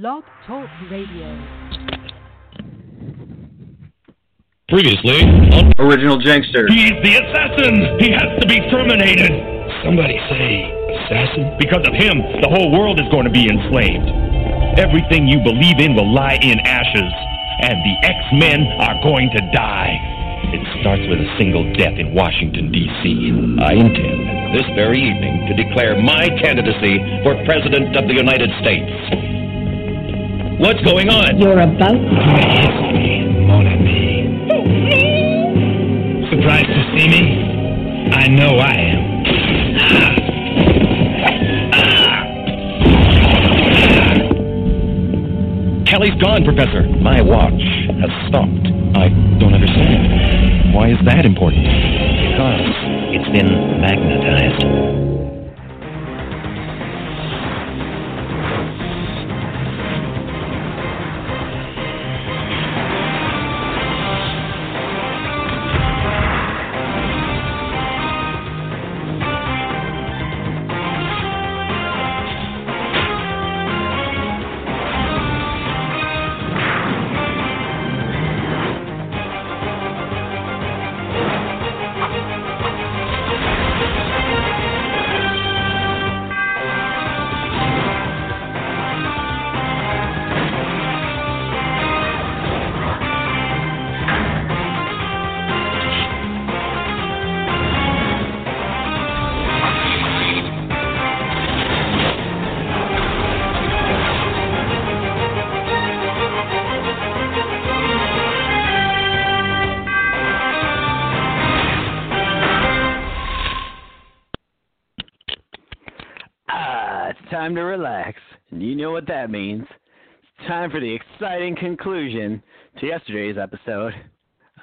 Blog Talk Radio. Previously on Original Jankster. He's the assassin! He has to be terminated! Somebody say assassin? Because of him, the whole world is going to be enslaved. Everything you believe in will lie in ashes, and the X-Men are going to die. It starts with a single death in Washington, D.C. I intend this very evening to declare my candidacy for President of the United States. What's going on? You're about to. Mon ami. Surprised to see me? I know I am. Kelly's gone, Professor. My watch has stopped. I don't understand. Why is that important? Because it's been magnetized. Time for the exciting conclusion to yesterday's episode.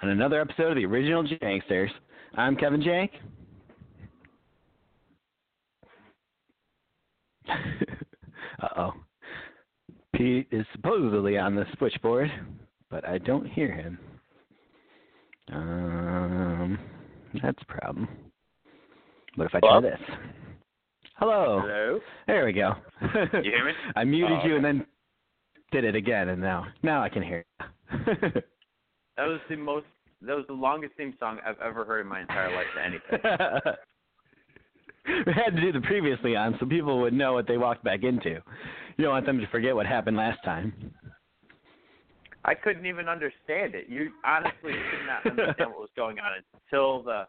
On another episode of the original Janksters. I'm Kevin Jank. uh oh. Pete is supposedly on the switchboard, but I don't hear him. Um, that's a problem. What if I try this? Hello. Hello? There we go. You hear me? I muted Oh, you and then did it again, and now now I can hear you. That was the most. That was the longest theme song I've ever heard in my entire life to anything. we had to do the previously on so people would know what they walked back into. You don't want them to forget what happened last time. I couldn't even understand it. You honestly could not understand what was going on until the,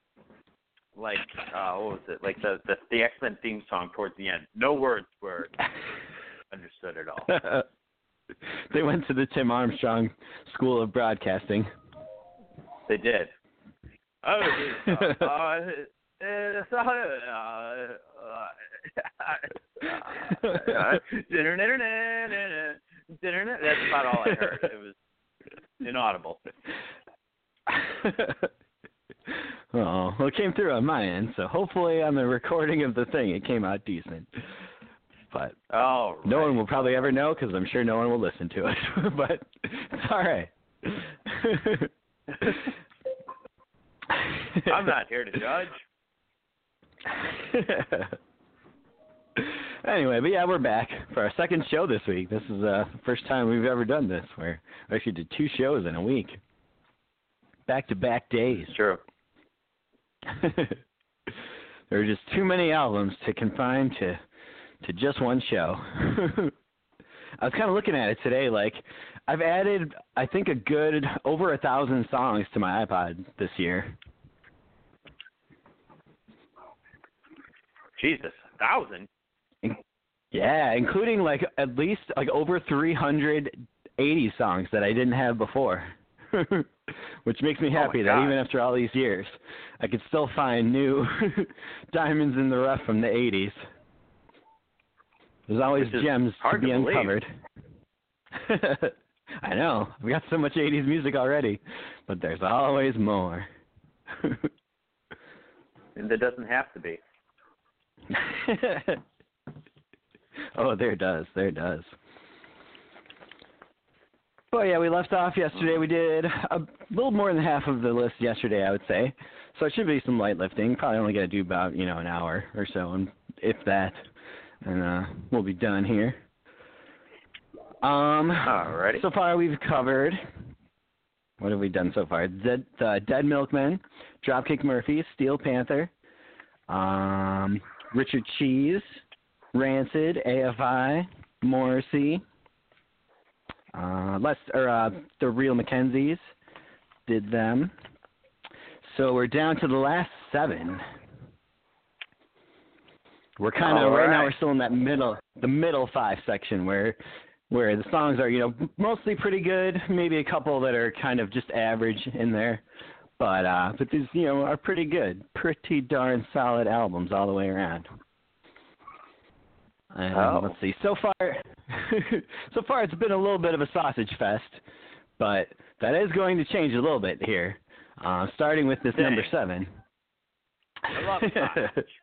like, uh, what was it? Like the the, the X Men theme song towards the end. No words were understood at all. They went to the Tim Armstrong School of Broadcasting. They did. Oh, geez. uh, uh, uh, uh, uh, That's about all I heard. It was inaudible. oh, well, it came through on my end, so hopefully on the recording of the thing it came out decent. But Oh, no one will probably ever know because I'm sure no one will listen to it. but it's all right. I'm not here to judge. anyway, but yeah, we're back for our second show this week. This is uh, the first time we've ever done this. Where we actually did two shows in a week, back to back days. True. there were just too many albums to confine to to just one show. I was kind of looking at it today. Like, I've added, I think, a good over a thousand songs to my iPod this year. Jesus, a thousand. Yeah, including like at least like over 380 songs that I didn't have before. Which makes me Oh happy that God. even after all these years, I could still find new diamonds in the rough from the 80s. There's always gems to be to uncovered. I know. We got so much 80s music already, but there's always more. And there doesn't have to be. oh, there does. There does. Well, yeah, we left off yesterday. We did a little more than half of the list yesterday, I would say. So it should be some light lifting. Probably only going to do about you know an hour or so, and if that, and uh, we'll be done here. Um, Alrighty. So far, we've covered. What have we done so far? Dead, uh, Dead Milkmen, Dropkick Murphy, Steel Panther, um, Richard Cheese, Rancid, AFI, Morrissey, uh, Les, or uh, the Real McKenzies did them. So we're down to the last seven. We're kind of right now. We're still in that middle, the middle five section where, where the songs are you know mostly pretty good. Maybe a couple that are kind of just average in there, but uh, but these you know are pretty good, pretty darn solid albums all the way around. And Oh. let's see. So far, so far it's been a little bit of a sausage fest, but that is going to change a little bit here. Uh, starting with this number seven. I love sausage.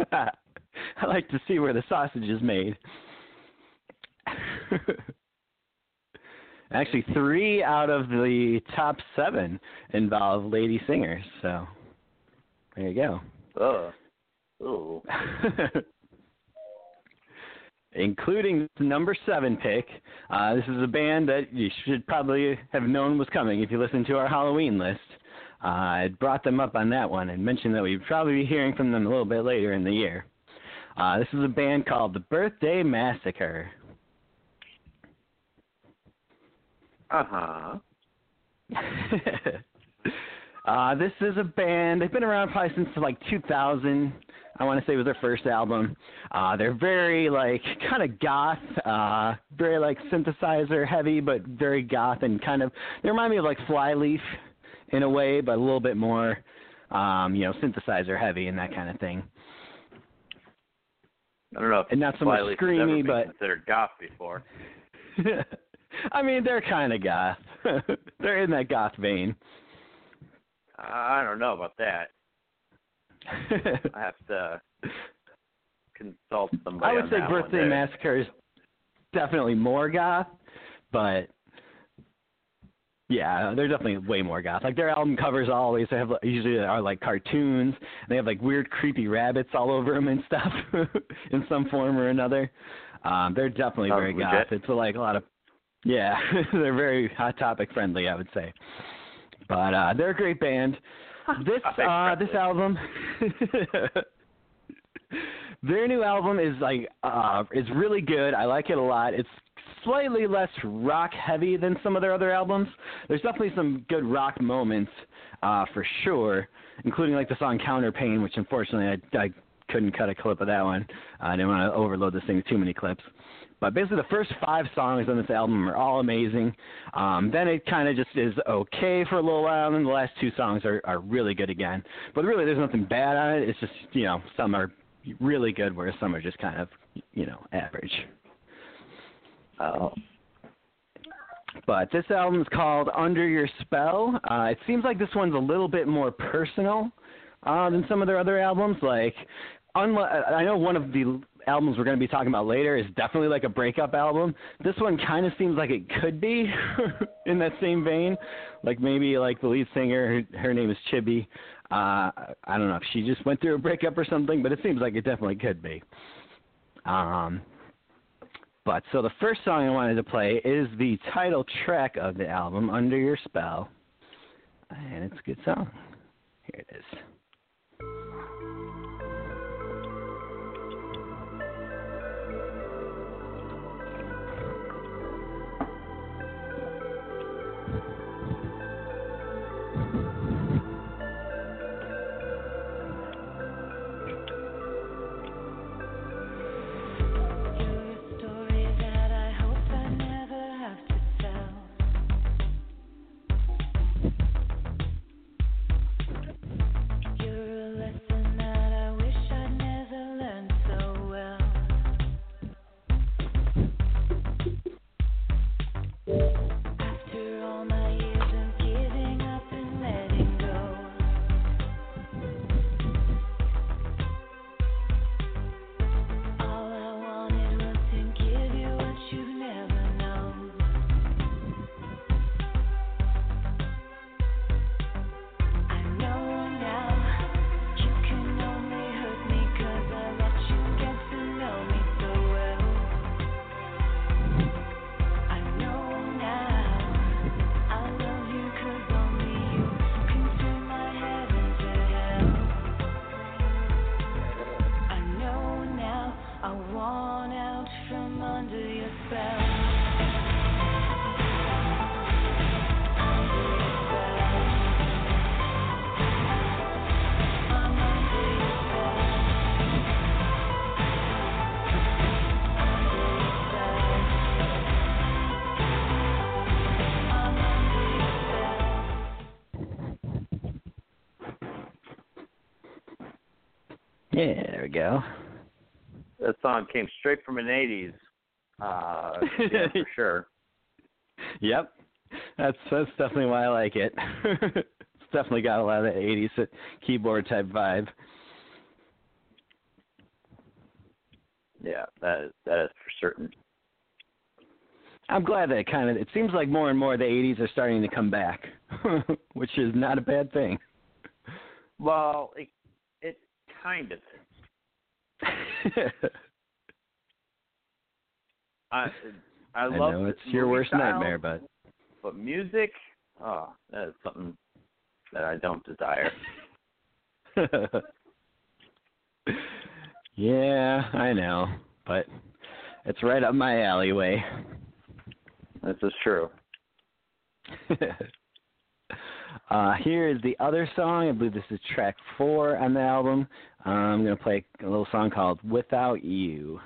I like to see where the sausage is made. Actually, three out of the top seven involve lady singers. So there you go. Ugh. Ooh. Including the number seven pick. Uh, this is a band that you should probably have known was coming if you listened to our Halloween list. Uh, I brought them up on that one and mentioned that we'd probably be hearing from them a little bit later in the year. Uh, this is a band called the Birthday Massacre. Uh huh. uh, this is a band. They've been around probably since like 2000. I want to say was their first album. Uh, they're very like kind of goth, uh, very like synthesizer heavy, but very goth and kind of. They remind me of like Flyleaf in a way, but a little bit more, um, you know, synthesizer heavy and that kind of thing. I don't know if And not so much Flyleaf has ever screamy, but considered goth before. I mean, they're kind of goth. they're in that goth vein. I don't know about that. I have to consult somebody. I would say Birthday. Massacre is definitely more goth, but yeah, they're definitely way more goth. Like their album covers always they have usually are like cartoons. And they have like weird, creepy rabbits all over them and stuff in some form or another. Um, they're definitely Sounds very goth. It's like a lot of yeah, they're very hot topic friendly, I would say. But uh, they're a great band. This uh, this album, their new album is like uh, is really good. I like it a lot. It's slightly less rock heavy than some of their other albums. There's definitely some good rock moments uh, for sure, including like the song Counterpain, which unfortunately I, I couldn't cut a clip of that one. I didn't want to overload this thing with too many clips. But basically, the first five songs on this album are all amazing. Um, then it kind of just is okay for a little while, and then the last two songs are, are really good again. But really, there's nothing bad on it. It's just, you know, some are really good, whereas some are just kind of, you know, average. Oh. But this album is called Under Your Spell. Uh, it seems like this one's a little bit more personal uh, than some of their other albums. Like, unli- I know one of the albums we're going to be talking about later is definitely like a breakup album. This one kind of seems like it could be in that same vein. Like maybe like the lead singer, her, her name is Chibi. Uh, I don't know if she just went through a breakup or something, but it seems like it definitely could be. Um, but so the first song I wanted to play is the title track of the album, Under Your Spell. And it's a good song. Here it is. We go. That song came straight from an '80s. Uh, yeah, for sure. Yep. That's that's definitely why I like it. it's definitely got a lot of the '80s keyboard type vibe. Yeah, that is that is for certain. I'm glad that it kind of. It seems like more and more the '80s are starting to come back, which is not a bad thing. Well, it it kind of I I I love know it's your worst style, nightmare, but but music, oh, that is something that I don't desire. yeah, I know, but it's right up my alleyway. This is true. uh, here is the other song. I believe this is track four on the album. I'm going to play a little song called Without You.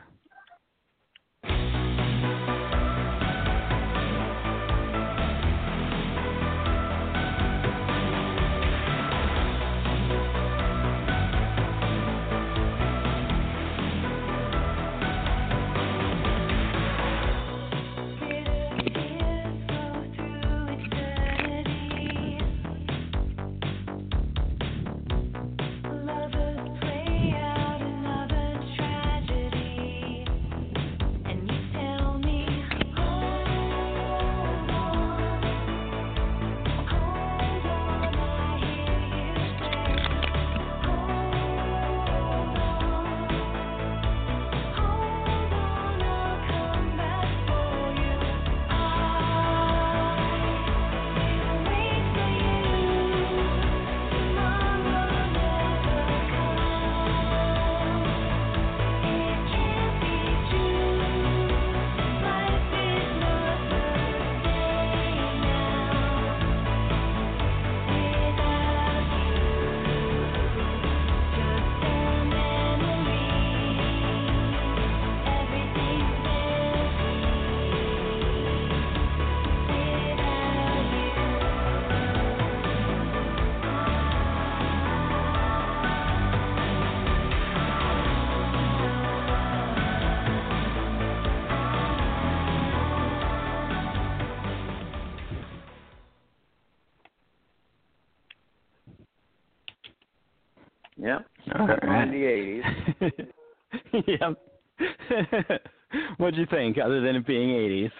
The 80s. yep. What'd you think, other than it being 80s?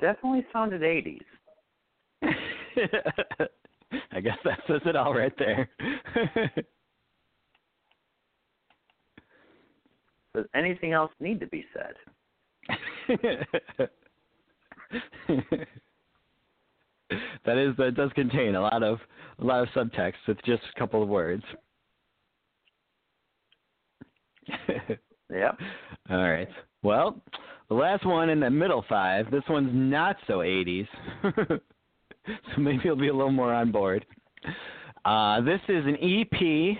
Definitely sounded 80s. I guess that says it all right there. Does anything else need to be said? that is that does contain a lot of a lot of subtext with just a couple of words. Yep. All right. Well, the last one in the middle five. This one's not so 80s, so maybe you'll be a little more on board. Uh, this is an EP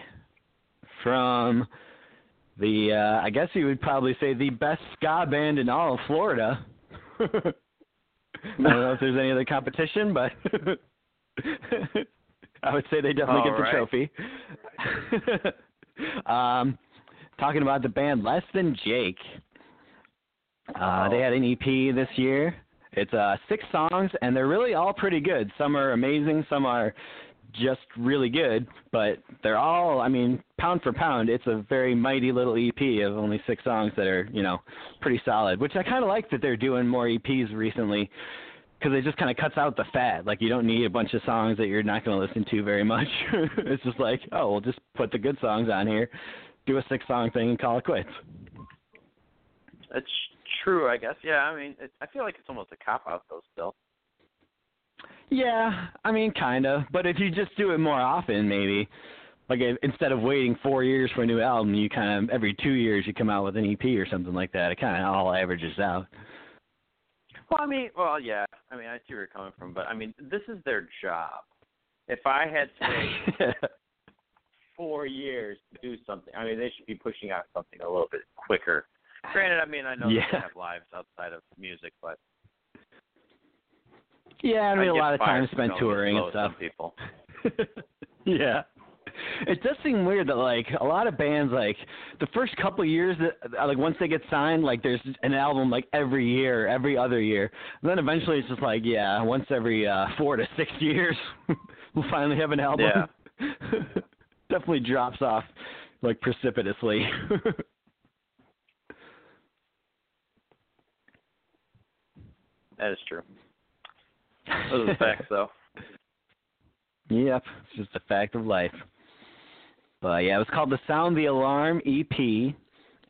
from the, uh, I guess you would probably say the best ska band in all of Florida. I don't know if there's any other competition, but I would say they definitely All get the right. trophy. um, talking about the band Less Than Jake. Uh, they had an EP this year. It's uh, six songs, and they're really all pretty good. Some are amazing, some are just really good, but they're all, I mean, pound for pound, it's a very mighty little EP of only six songs that are, you know, pretty solid, which I kind of like that they're doing more EPs recently because it just kind of cuts out the fat. Like, you don't need a bunch of songs that you're not going to listen to very much. it's just like, oh, we'll just put the good songs on here, do a six song thing, and call it quits. It's true, I guess. Yeah, I mean, it, I feel like it's almost a cop out though. Still. Yeah, I mean, kind of. But if you just do it more often, maybe. like if- instead of waiting four years for a new album, you kind of every two years you come out with an EP or something like that. It kind of all averages out. Well, I mean, well, yeah. I mean, I see where you're coming from, but I mean, this is their job. If I had to four years to do something, I mean, they should be pushing out something a little bit quicker. Granted, I mean, I know Yeah. they have lives outside of music, but yeah, I mean a lot of time spent touring and stuff. People. yeah. It does seem weird that like a lot of bands like the first couple of years that like once they get signed like there's an album like every year, every other year. And then eventually it's just like yeah, once every uh 4 to 6 years we'll finally have an album. Yeah. Definitely drops off like precipitously. That is true. Those are the facts, though. Yep, it's just a fact of life. But yeah, it was called the Sound the Alarm EP.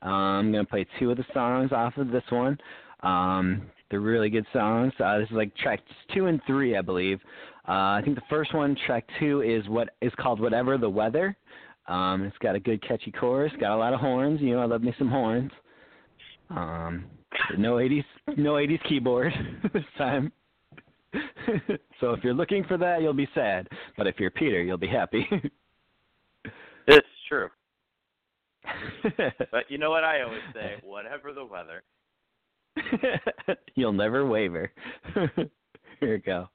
Um, I'm gonna play two of the songs off of this one. Um, they're really good songs. Uh, this is like tracks two and three, I believe. Uh, I think the first one, track two, is what is called "Whatever the Weather." Um, it's got a good catchy chorus, got a lot of horns. You know, I love me some horns. Um, no 80s, no 80s keyboard this time. so if you're looking for that, you'll be sad. But if you're Peter, you'll be happy. It's true. But you know what I always say? Whatever the weather. you'll never waver. Here we go.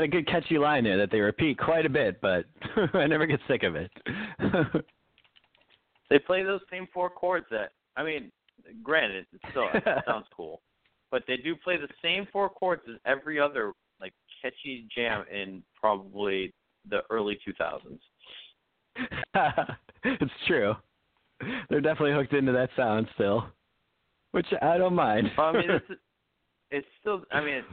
Got a good catchy line there that they repeat quite a bit, but I never get sick of it. They play those same four chords that I mean, granted, it still it sounds cool, but they do play the same four chords as every other like catchy jam in probably the early 2000s. it's true. They're definitely hooked into that sound still, which I don't mind. I mean, it's it's still. I mean,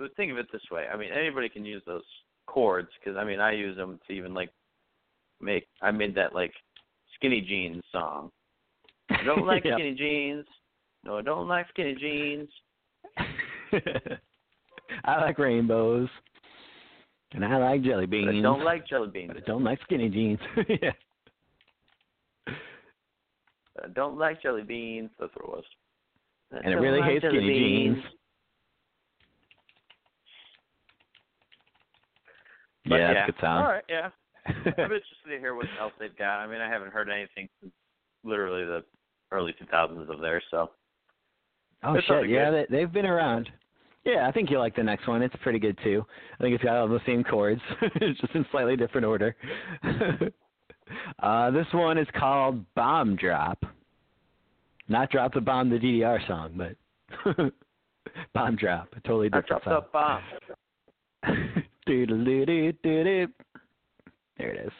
but think of it this way. I mean, anybody can use those chords because I mean, I use them to even like make. I made that like skinny jeans song. I don't like Yep. skinny jeans. No, I don't like skinny jeans. I like rainbows, and I like jelly But beans. I don't like jelly beans. But I don't like skinny jeans. yeah. I don't like jelly beans. That's what it was. I And it really like hates skinny beans. jeans. But yeah, yeah, that's a good sound. All right, yeah. I'm interested to hear what else they've got. I mean, I haven't heard anything since literally the early 2000s of theirs, so Oh shit! Yeah, good. they, they've been around. Yeah, I think you'll like the next one. It's pretty good too. I think it's got all the same chords, it's just in slightly different order. uh, this one is called Bomb Drop. Not Drop the Bomb, the DDR song, but Bomb Drop, a totally I different dropped a bomb. There it is.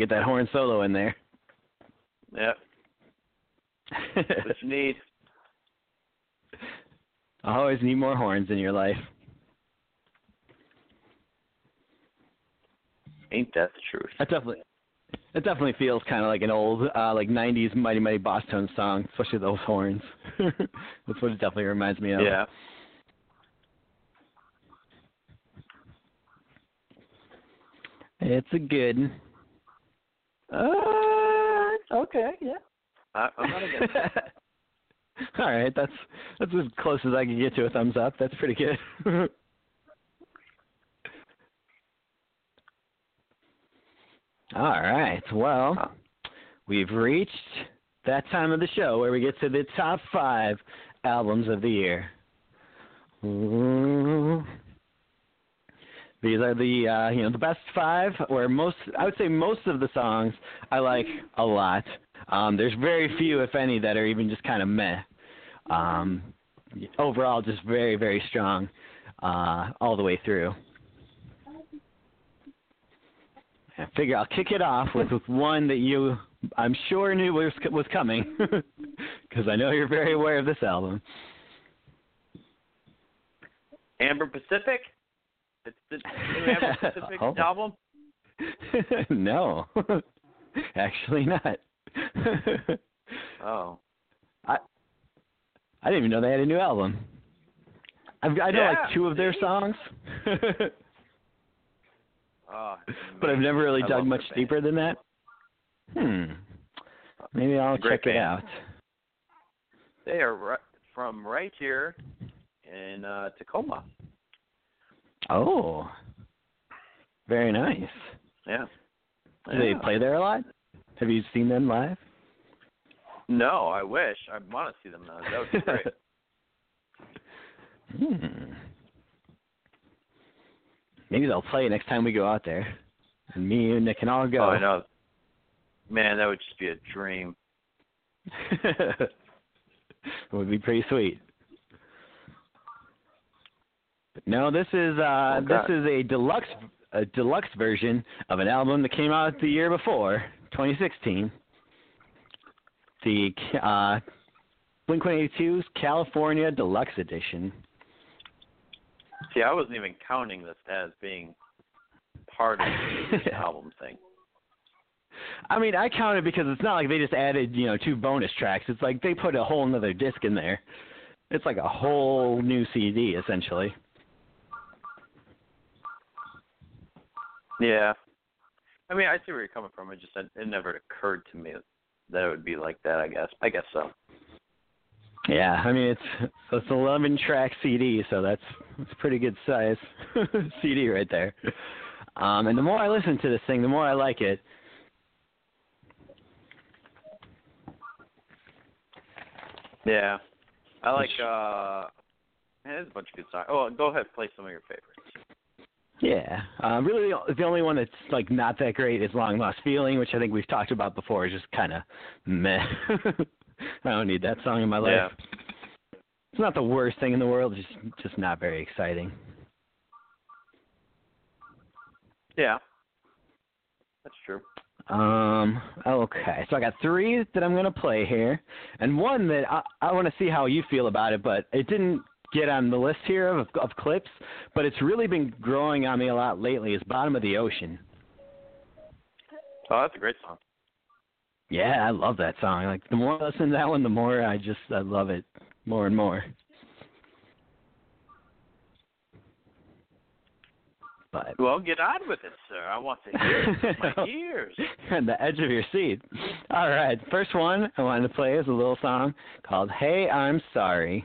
Get that horn solo in there. Yep. That's what you need. Always need more horns in your life. Ain't that the truth? That definitely that definitely feels kind of like an old uh like 90s Mighty Mighty Boss Tone song, especially those horns. That's what it definitely reminds me of. Yeah. It's a good. Uh, okay, yeah. I, I'm not against it. All right, that's that's as close as I can get to a thumbs up. That's pretty good. All right. Well, we've reached that time of the show where we get to the top five albums of the year. These are the uh, you know the best five, or most I would say most of the songs I like a lot. Um, there's very few, if any, that are even just kind of meh. Um, overall, just very very strong uh, all the way through. I figure I'll kick it off with, with one that you I'm sure knew was was coming because I know you're very aware of this album. Amber Pacific. It's the new Amber Pacific Oh. album. no, actually not. Oh. I I didn't even know they had a new album. I've, I know Yeah, like two of their songs, Oh, but I've never really I dug much deeper than that. Hmm. Maybe I'll Great check it out. They are right, from right here in uh, Tacoma. Oh, very nice. Yeah. Do they play there a lot? Have you seen them live? No, I wish. I want to see them now. That would be great. hmm. Maybe they'll play next time we go out there, and me and Nick can all go. Oh, I know. Man, that would just be a dream. it would be pretty sweet. But no, this is uh Oh, this is a deluxe a deluxe version of an album that came out the year before, 2016. The uh Blink 182's California Deluxe Edition. See, I wasn't even counting this as being part of the album thing. I mean, I count it because it's not like they just added, you know, two bonus tracks. It's like they put a whole another disc in there. It's like a whole new CD essentially. Yeah. I mean, I see where you're coming from. It just it never occurred to me that it would be like that. I guess. I guess so. Yeah, I mean it's it's an 11 track CD, so that's it's a pretty good size CD right there. Um, and the more I listen to this thing, the more I like it. Yeah. I like. uh there's a bunch of good songs. Oh, go ahead, play some of your favorites. Yeah, uh, really the- the only one that's like not that great is Long Lost Feeling, which I think we've talked about before. Is just kind of meh. I don't need that song in my life. Yeah. It's not the worst thing in the world, just just not very exciting. Yeah. That's true. Um. Okay. So I got three that I'm gonna play here, and one that I I want to see how you feel about it, but it didn't get on the list here of of clips, but it's really been growing on me a lot lately. Is Bottom of the Ocean. Oh, that's a great song. Yeah, I love that song. Like the more I listen to that one, the more I just I love it more and more. But Well, get on with it, sir. I want to hear it my ears. On the edge of your seat. All right, first one I wanted to play is a little song called "Hey, I'm Sorry."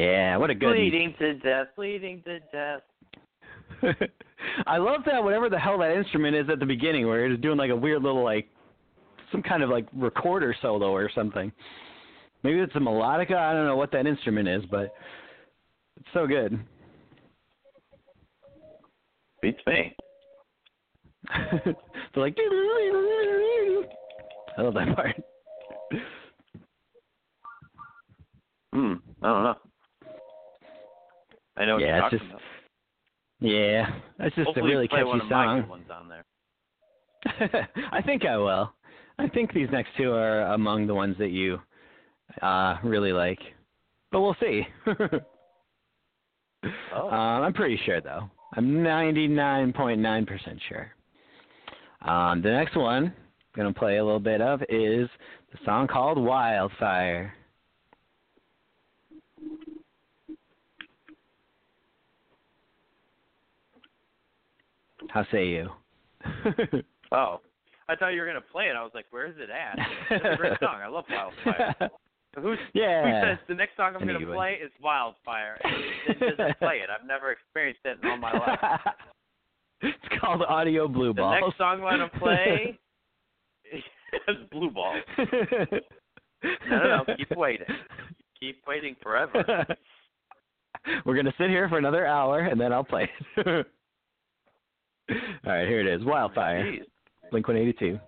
Yeah, what a good. Bleeding to death. Bleeding to death. I love that whatever the hell that instrument is at the beginning, where it's doing like a weird little like some kind of like recorder solo or something. Maybe it's a melodica. I don't know what that instrument is, but it's so good. Beats me. They're like, I love that part. Hmm. I don't know. I know Yeah, it's just- about. Yeah, that's just Hopefully a really catchy one song. ones on there. I think I will. I think these next two are among the ones that you uh really like. But we'll see. Oh. um, I'm pretty sure though. I'm 99.9% sure. Um, the next one I'm going to play a little bit of is the song called Wildfire. How say you? Oh. I thought you were gonna play it. I was like, "Where is it at?" It's a great song. I love Wildfire. Who's, yeah. Who says the next song I'm knew gonna play is Wildfire? And it doesn't play it. I've never experienced it in all my life. it's called Audio Blue Ball. The next song I'm gonna play is Blue Balls. No, no, no. Keep waiting. Keep waiting forever. We're gonna sit here for another hour and then I'll play it. All right, here it is. Wildfire. Blink 182.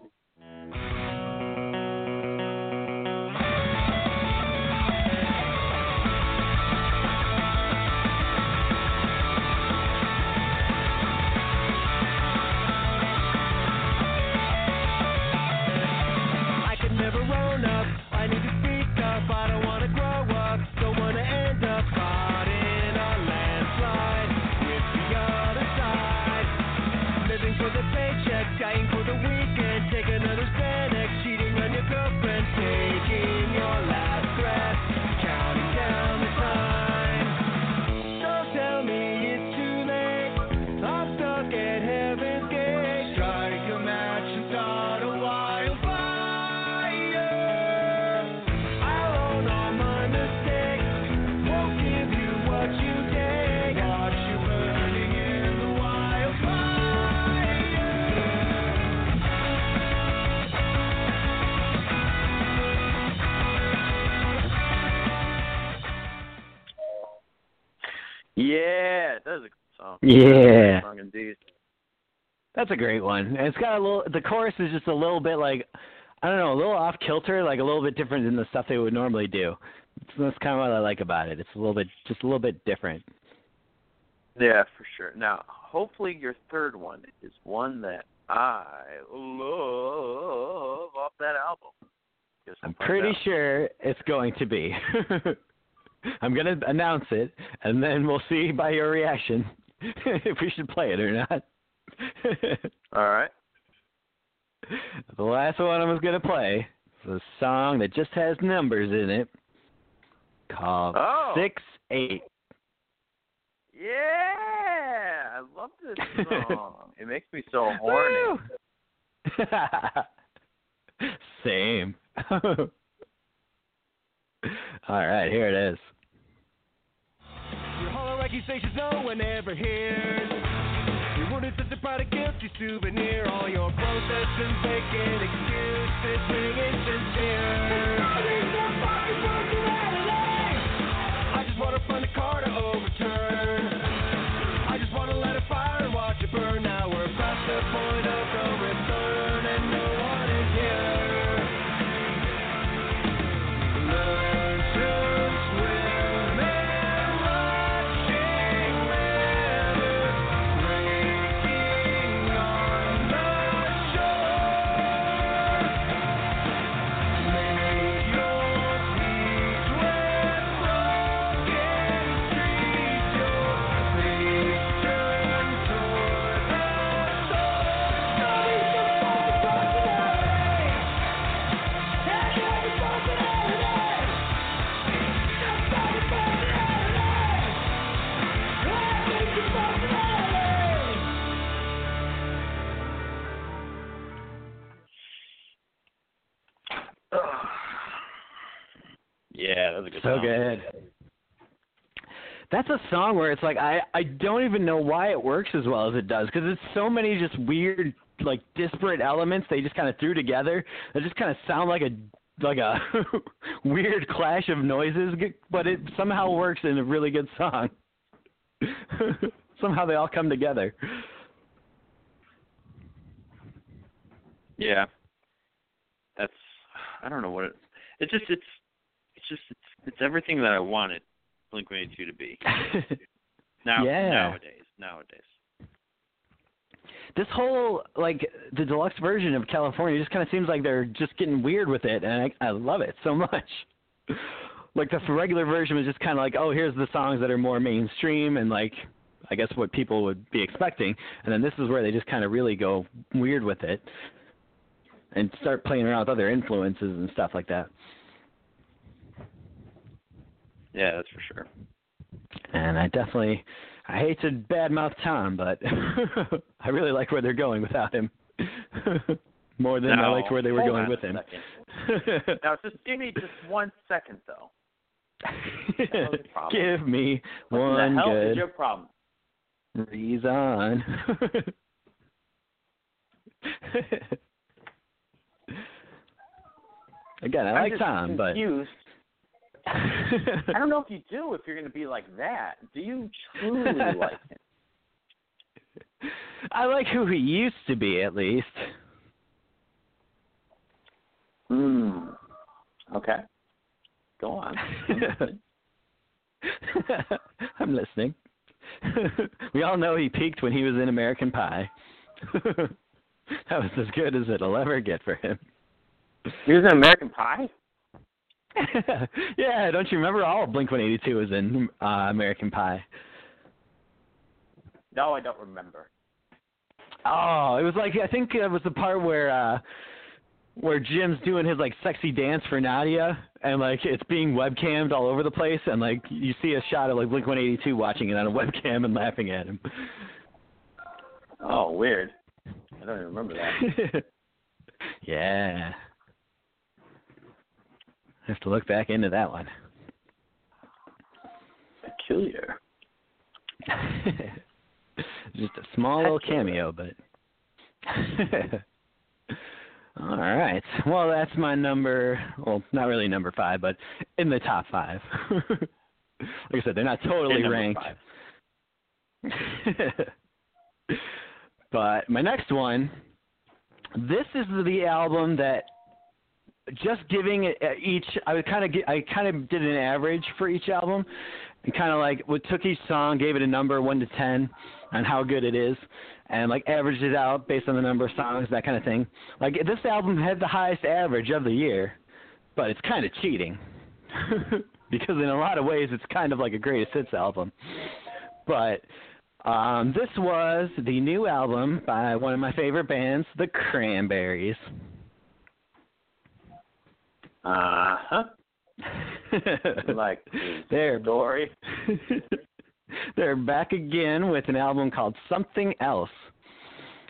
Yeah, that is a good song. Yeah. Song indeed. That's a great one. And it's got a little. The chorus is just a little bit like, I don't know, a little off kilter, like a little bit different than the stuff they would normally do. So that's kind of what I like about it. It's a little bit, just a little bit different. Yeah, for sure. Now, hopefully, your third one is one that I love off that album. I'm pretty out. sure it's going to be. I'm gonna announce it, and then we'll see by your reaction if we should play it or not. All right. the last one I was gonna play is a song that just has numbers in it, called Oh. Six Eight. Yeah, I love this song. it makes me so horny. Same. All right, here it is. Your hollow accusations no one ever hears. Your wounded such a guilty souvenir. All your processes making excuses, being sincere. I just wanna find a car that was a good so song. good. That's a song where it's like I I don't even know why it works as well as it does because it's so many just weird like disparate elements they just kind of threw together that just kind of sound like a like a weird clash of noises, but it somehow works in a really good song. somehow they all come together. Yeah. That's I don't know what it it's just it's it's just it's it's everything that I wanted Blink one eighty two to be. Now Yeah. nowadays. Nowadays. this whole like the deluxe version of California just kind of seems like they're just getting weird with it, and I, I love it so much. like the regular version was just kind of like, oh, here's the songs that are more mainstream and like I guess what people would be expecting, and then this is where they just kind of really go weird with it and start playing around with other influences and stuff like that. Yeah, that's for sure. And I definitely, I hate to badmouth Tom, but I really like where they're going without him. More than I liked where they were hold going with him. Now just give me just one second though. hell's your problem? Give me What one the hell good is your problem? reason. Again, I I'm like Tom, but confused. I don't know if you do if you're going to be like that. Do you truly like him? I like who he used to be, at least. Hmm. Okay. Go on. I'm listening. we all know he peaked when he was in American Pie. that was as good as it'll ever get for him. He was in American Pie. yeah, don't you remember? All of Blink 182 was in uh, American Pie. No, I don't remember. Oh, it was like I think it was the part where uh where Jim's doing his like sexy dance for Nadia and like it's being webcammed all over the place and like you see a shot of like Blink 182 watching it on a webcam and laughing at him. Oh, weird. I don't even remember that. yeah. Have to look back into that one. Peculiar. Just a small little cameo, but. All right. Well, that's my number. Well, not really number five, but in the top five. like I said, they're not totally ranked. but my next one, this is the album that just giving uh, each. I would kind of. I kind of did an average for each album, and kind of like we took each song, gave it a number one to ten, on how good it is, and like averaged it out based on the number of songs, that kind of thing. Like this album had the highest average of the year, but it's kind of cheating because in a lot of ways it's kind of like a greatest hits album. But um, this was the new album by one of my favorite bands, the Cranberries. Uh huh. Like the They're story. They're back again with an album called Something Else,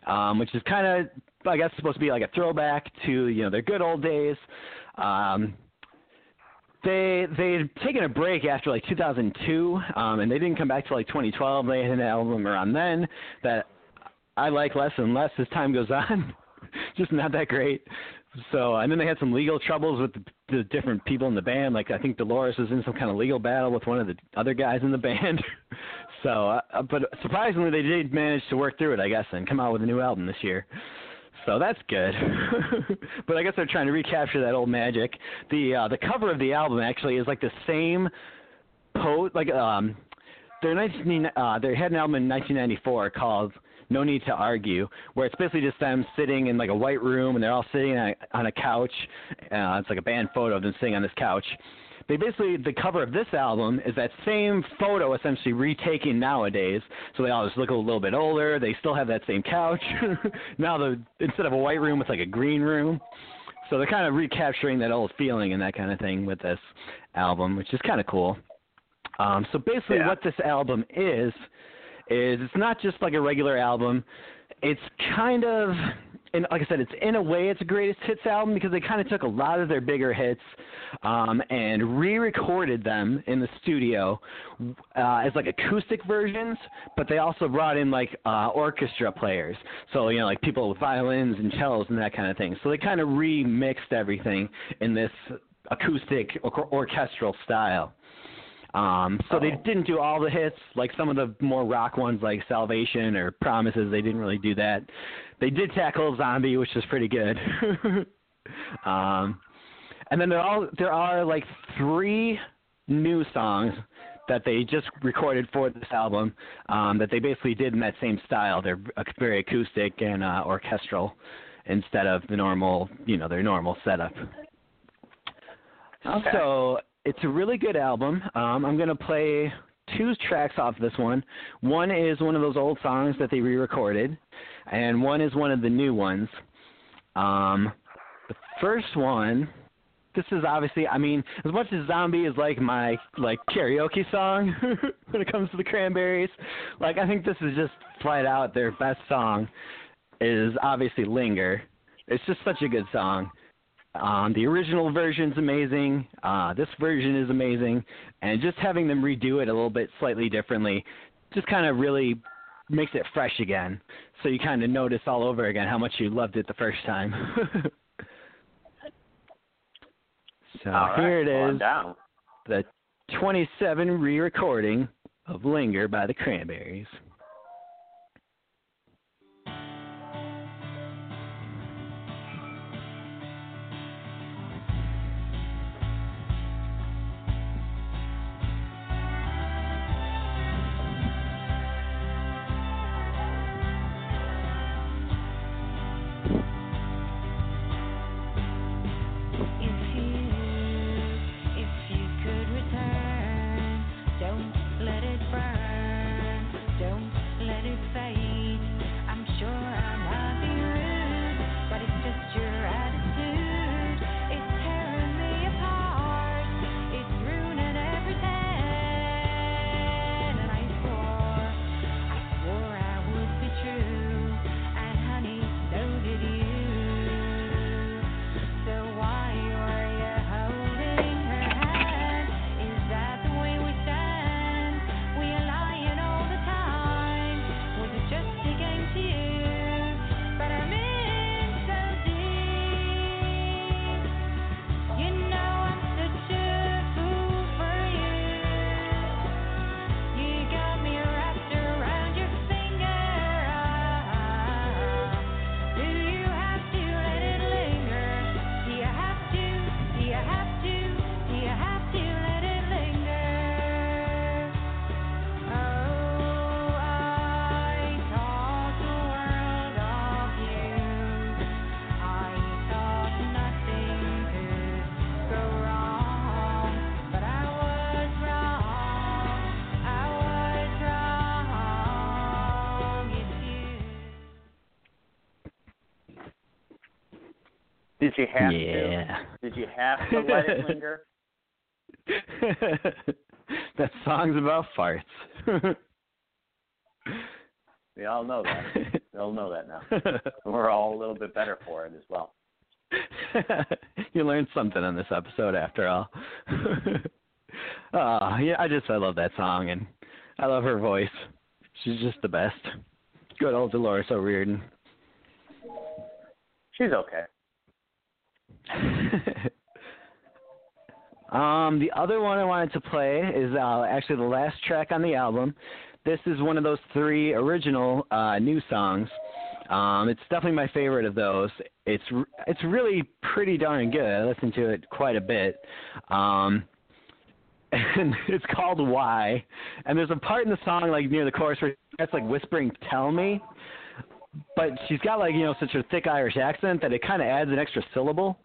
um, which is kind of, I guess, supposed to be like a throwback to you know their good old days. Um, they they had taken a break after like 2002, um, and they didn't come back till like 2012. They had an album around then that I like less and less as time goes on. Just not that great. So and then they had some legal troubles with the, the different people in the band. Like I think Dolores was in some kind of legal battle with one of the other guys in the band. so, uh, but surprisingly, they did manage to work through it, I guess, and come out with a new album this year. So that's good. but I guess they're trying to recapture that old magic. The uh, the cover of the album actually is like the same pose. like um their 19 uh they had an album in 1994 called No Need to Argue where it's basically just them sitting in like a white room and they're all sitting on a, on a couch. Uh it's like a band photo of them sitting on this couch. They basically the cover of this album is that same photo essentially retaken nowadays. So they all just look a little bit older. They still have that same couch. now the instead of a white room, it's like a green room. So they're kind of recapturing that old feeling and that kind of thing with this album, which is kind of cool. Um, so basically, Yeah. what this album is is it's not just like a regular album. It's kind of and like I said, it's in a way it's a greatest hits album because they kind of took a lot of their bigger hits um, and re-recorded them in the studio uh, as like acoustic versions, but they also brought in like uh, orchestra players, so you know like people with violins and cellos and that kind of thing. So they kind of remixed everything in this acoustic or- orchestral style. Um, so they didn't do all the hits, like some of the more rock ones, like Salvation or Promises. They didn't really do that. They did tackle Zombie, which was pretty good. um, and then there are there are like three new songs that they just recorded for this album um, that they basically did in that same style. They're very acoustic and uh, orchestral instead of the normal, you know, their normal setup. Okay. So it's a really good album. Um, I'm going to play two tracks off this one. One is one of those old songs that they re-recorded, and one is one of the new ones. Um, the first one, this is obviously, I mean, as much as Zombie is like my like karaoke song when it comes to the Cranberries, like I think this is just flat out their best song. Is obviously Linger. It's just such a good song. Um, the original version's amazing. Uh, this version is amazing, and just having them redo it a little bit slightly differently, just kind of really makes it fresh again. So you kind of notice all over again how much you loved it the first time. so right, here it is, the 27 re-recording of "Linger" by the Cranberries. You. Did you have to? yeah. Did you have to let it linger? that song's about farts. We all know that. We all know that now. We're all a little bit better for it as well. you learned something on this episode after all. oh, yeah, I just I love that song and I love her voice. She's just the best. Good old Dolores O'Riordan. She's okay. um, the other one I wanted to play is uh, actually the last track on the album. This is one of those three original uh, new songs. Um, it's definitely my favorite of those. It's it's really pretty darn good. I listen to it quite a bit. Um, and it's called Why. And there's a part in the song like near the chorus where it's like whispering "Tell me," but she's got like you know such a thick Irish accent that it kind of adds an extra syllable.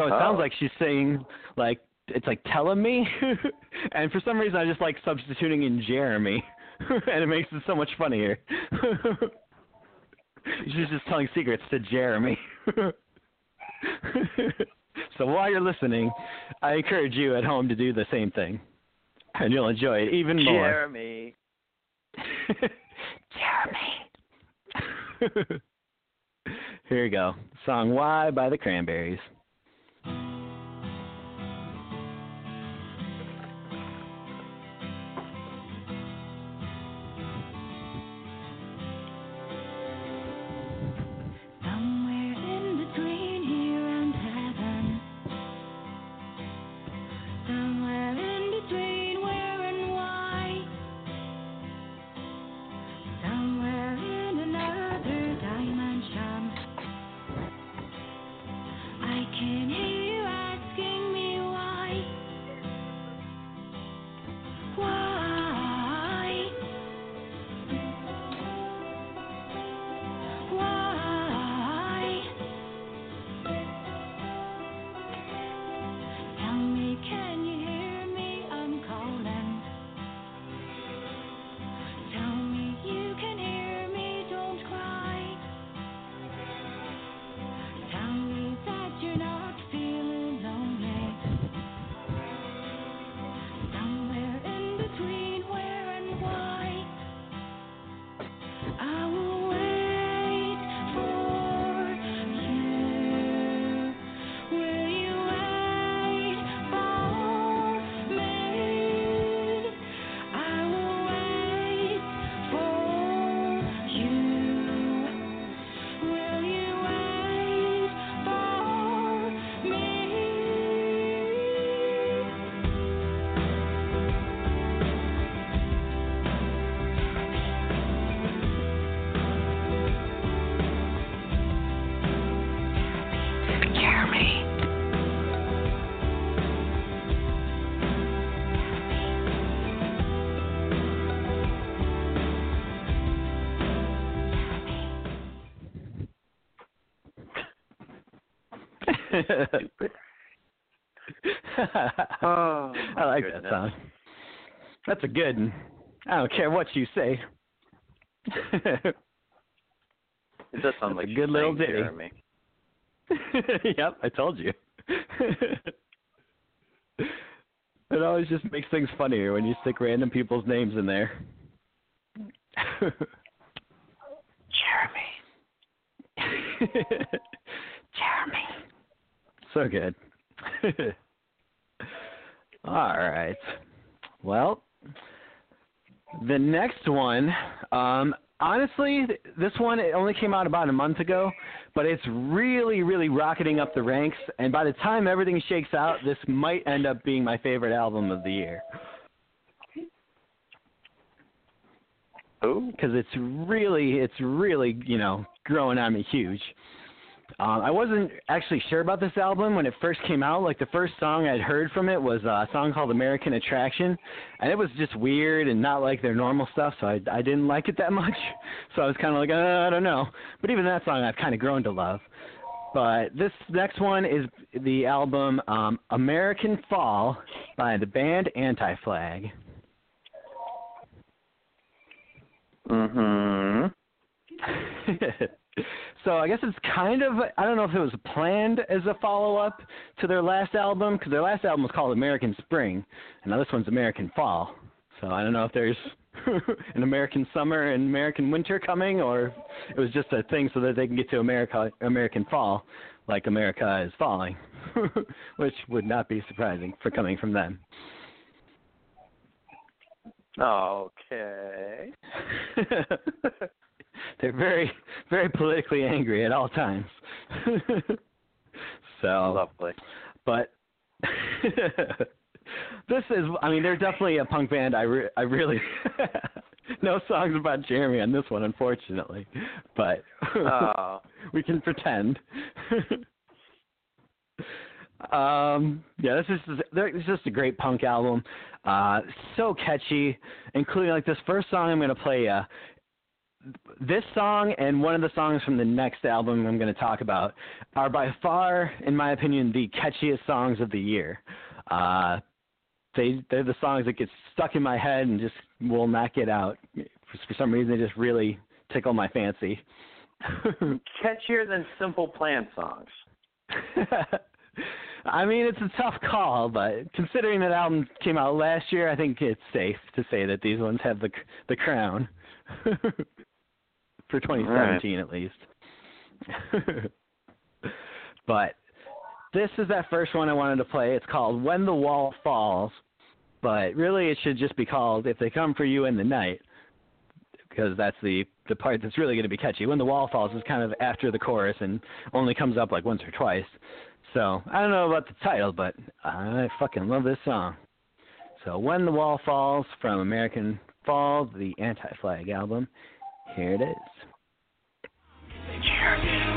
So it Oh. sounds like she's saying like it's like telling me, and for some reason I just like substituting in Jeremy, and it makes it so much funnier. she's just telling secrets to Jeremy. so while you're listening, I encourage you at home to do the same thing, and you'll enjoy it even more. Jeremy. Jeremy. Here you go. Song Why by the Cranberries. Oh, I like goodness. that song. That's a good one. I don't care what you say. It does sound That's like a good little ditty. Jeremy. yep, I told you. it always just makes things funnier when you stick random people's names in there. Jeremy. Jeremy. So good. All right. Well, the next one, um, honestly, this one it only came out about a month ago, but it's really, really rocketing up the ranks. And by the time everything shakes out, this might end up being my favorite album of the year Who? because it's really, it's really, you know, growing on me huge. Um, I wasn't actually sure about this album when it first came out. Like the first song I'd heard from it was uh, a song called American Attraction, and it was just weird and not like their normal stuff. So I I didn't like it that much. So I was kind of like uh, I don't know. But even that song I've kind of grown to love. But this next one is the album um, American Fall by the band Anti Flag. Mm-hmm. so I guess it's kind of I don't know if it was planned as a follow up to their last album because their last album was called American Spring, and now this one's American Fall. So I don't know if there's an American summer and American winter coming, or it was just a thing so that they can get to America American Fall, like America is falling, which would not be surprising for coming from them. Okay. They're very, very politically angry at all times. so, Lovely. but this is, I mean, they're definitely a punk band. I, re- I really, no songs about Jeremy on this one, unfortunately, but Oh. we can pretend. um, yeah, this is this is just a great punk album. Uh, so catchy, including like this first song I'm going to play. Uh, this song and one of the songs from the next album I'm going to talk about are by far, in my opinion, the catchiest songs of the year. Uh, they they're the songs that get stuck in my head and just will not get out. For, for some reason, they just really tickle my fancy. Catchier than Simple Plan songs. I mean, it's a tough call, but considering that album came out last year, I think it's safe to say that these ones have the the crown for 2017 at least. but this is that first one I wanted to play. It's called When the Wall Falls, but really it should just be called If They Come for You in the Night because that's the the part that's really going to be catchy. When the Wall Falls is kind of after the chorus and only comes up like once or twice. So, I don't know about the title, but I fucking love this song. So, When the Wall Falls from American Fall, the Anti Flag album. Here it is. Jeremy.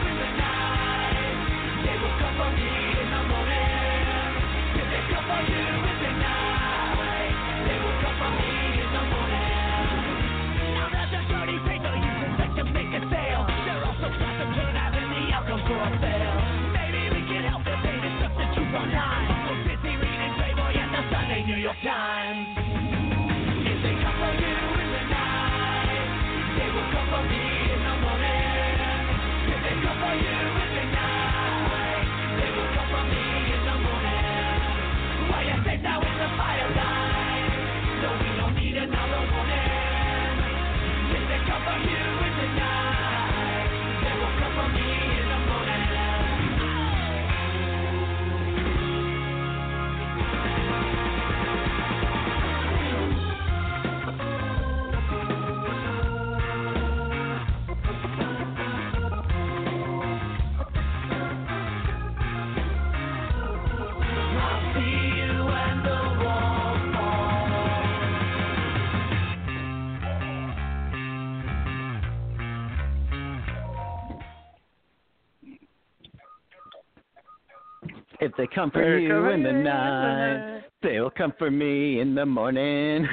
If they come for They're you in the in night, night. they will come for me in the morning.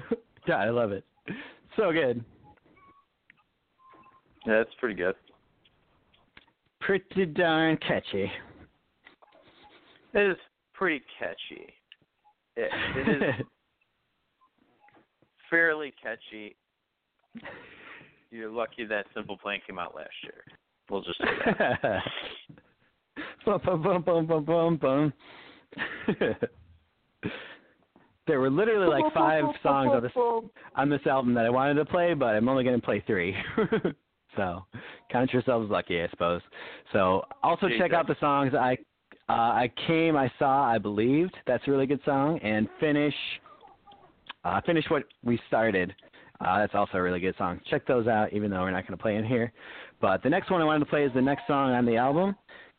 God, I love it. So good. Yeah, that's pretty good. Pretty darn catchy. It is pretty catchy. It, it is fairly catchy. You're lucky that Simple Plan came out last year. We'll just say that. bum, bum, bum, bum, bum, bum, bum. there were literally like five songs on this on this album that I wanted to play, but I'm only going to play three. so count yourselves lucky, I suppose. So also check out the songs I uh, I came, I saw, I believed. That's a really good song. And finish uh, finish what we started. Uh, that's also a really good song. Check those out, even though we're not going to play in here. But the next one I wanted to play is the next song on the album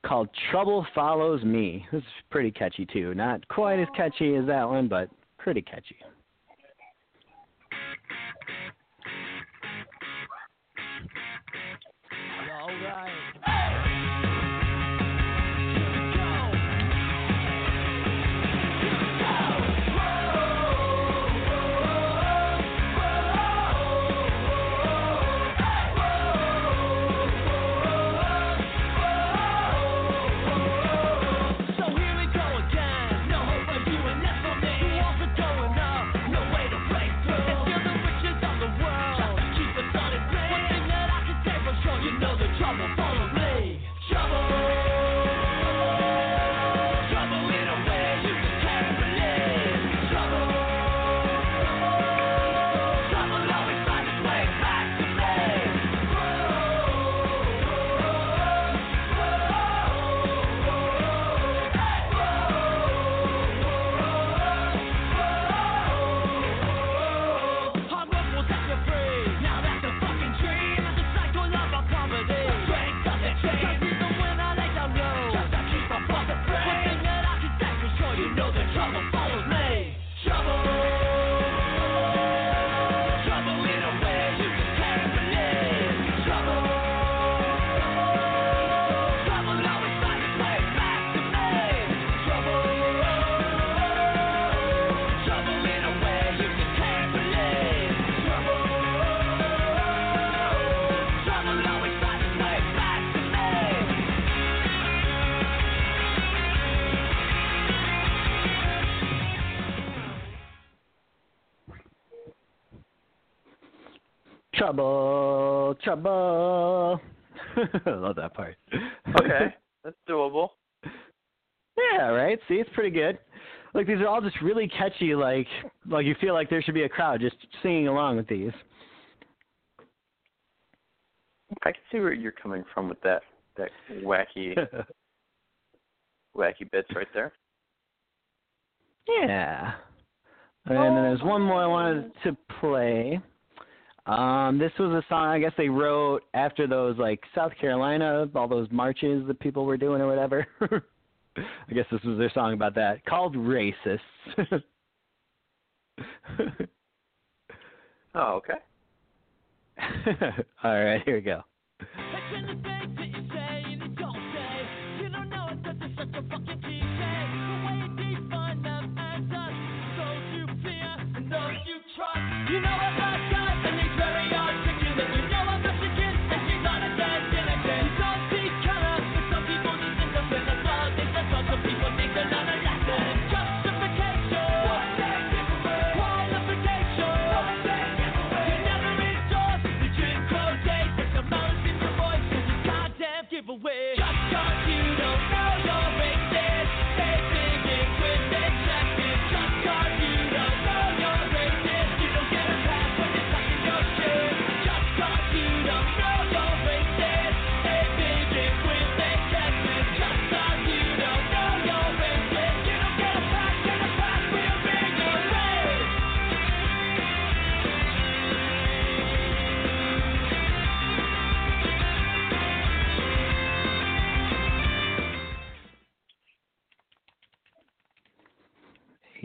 called Trouble Follows Me. Is pretty catchy too. Not quite as catchy as that one, but pretty catchy. Trouble, trouble. I love that part. Okay, that's doable. yeah, right. See, it's pretty good. Like these are all just really catchy. Like, like you feel like there should be a crowd just singing along with these. I can see where you're coming from with that. that wacky wacky bits right there. Yeah. And then there's one more I wanted to play. Um, this was a song I guess they wrote after those like South Carolina, all those marches that people were doing or whatever. I guess this was their song about that, called Racists. Oh, okay. all right, here we go. It's in the things that you say and you don't say. You don't know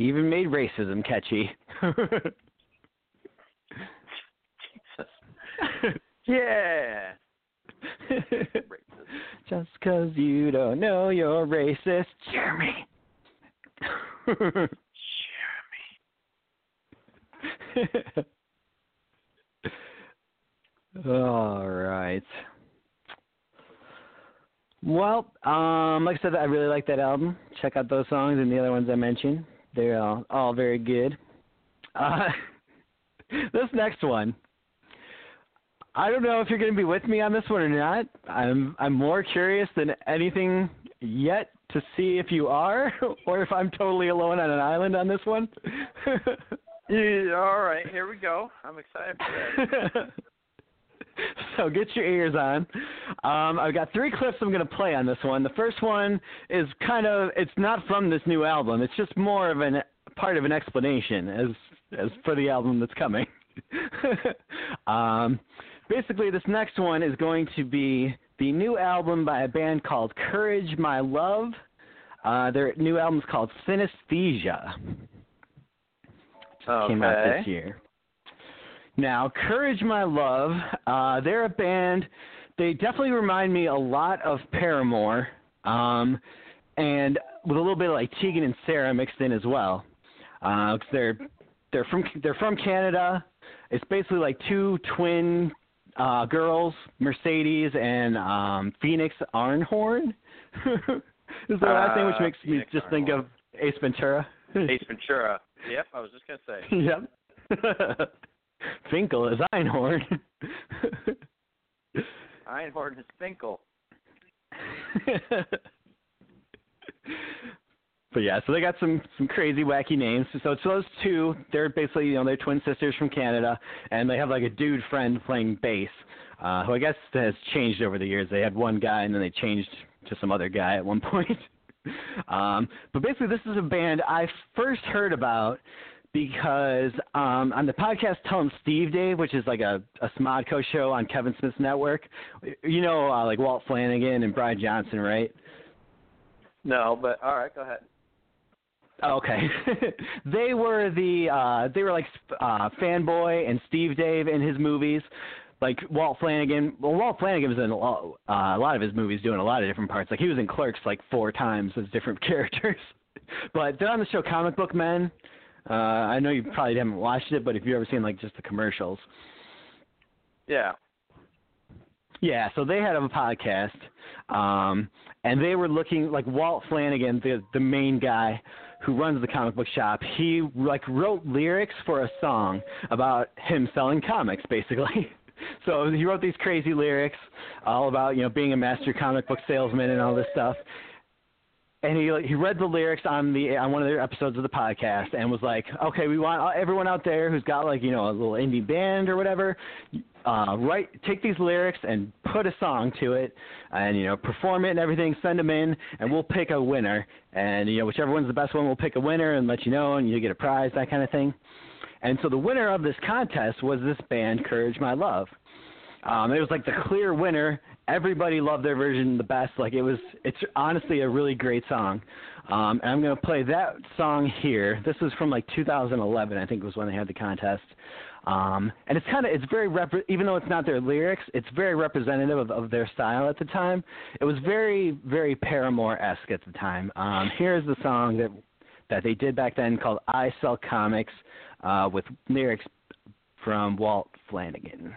He even made racism catchy. Jesus. Yeah. Just 'cause you don't know you're racist, Jeremy. Jeremy. All right. Well, um, like I said, I really like that album. Check out those songs and the other ones I mentioned. They're all, all very good. Uh, this next one, I don't know if you're going to be with me on this one or not. I'm I'm more curious than anything yet to see if you are, or if I'm totally alone on an island on this one. Yeah, all right, here we go. I'm excited for that. so get your ears on. Um, I've got three clips I'm going to play on this one. The first one is kind of it's not from this new album. It's just more of an part of an explanation as as for the album that's coming. um, basically, this next one is going to be the new album by a band called Courage My Love. Uh, their new album is called Synesthesia. Okay. Came out this year. Now, Courage My Love, uh, they're a band. They definitely remind me a lot of Paramore, um, and with a little bit of like Tegan and Sara mixed in as well. Uh, 'cause they're they're from they're from Canada. It's basically like two twin uh, girls, Mercedes and um, Phoenix Arn-Horn. is their last thing which Uh, makes me Phoenix just think of Ace Ventura. Ace Ventura. Yep, I was just gonna say. yep. Finkel is Einhorn. Einhorn is Finkel. but yeah, so they got some some crazy wacky names. So it's those two. They're basically you know they're twin sisters from Canada, and they have like a dude friend playing bass, uh, who I guess has changed over the years. They had one guy, and then they changed to some other guy at one point. um, but basically, this is a band I first heard about because um, on the podcast Tell 'em Steve Dave, which is like a, a Smodco show on Kevin Smith's network, you know, uh, like Walt Flanagan and Bryan Johnson, right? No, but all right, go ahead. Oh, Okay, they were the uh, they were like uh, fanboy and Steve Dave in his movies, like Walt Flanagan. Well, Walt Flanagan was in a lot, uh, a lot of his movies, doing a lot of different parts. Like he was in Clerks like four times as different characters. but they're on the show Comic Book Men. Uh, I know you probably haven't watched it, but if you've ever seen like just the commercials, Yeah. Yeah, so they had a podcast, um, and they were looking like Walt Flanagan, the the main guy who runs the comic book shop. He like wrote lyrics for a song about him selling comics, basically. so he wrote these crazy lyrics all about you know being a master comic book salesman and all this stuff. And he he read the lyrics on the on one of their episodes of the podcast and was like, okay, we want everyone out there who's got like you know a little indie band or whatever, uh, write take these lyrics and put a song to it, and you know perform it and everything, send them in, and we'll pick a winner, and you know whichever one's the best one, we'll pick a winner and let you know, and you get a prize, that kind of thing. And so the winner of this contest was this band, Courage My Love. Um, it was like the clear winner. Everybody loved their version the best. Like it was, it's honestly a really great song. Um, and I'm to play that song here. This was from like 2011, I think was when they had the contest. Um, and it's kind of, it's very, rep- even though it's not their lyrics, it's very representative of, of their style at the time. It was very, very Paramore-esque at the time. Um, here's the song that that they did back then called "I Sell Comics" uh, with lyrics from Walt Flanagan.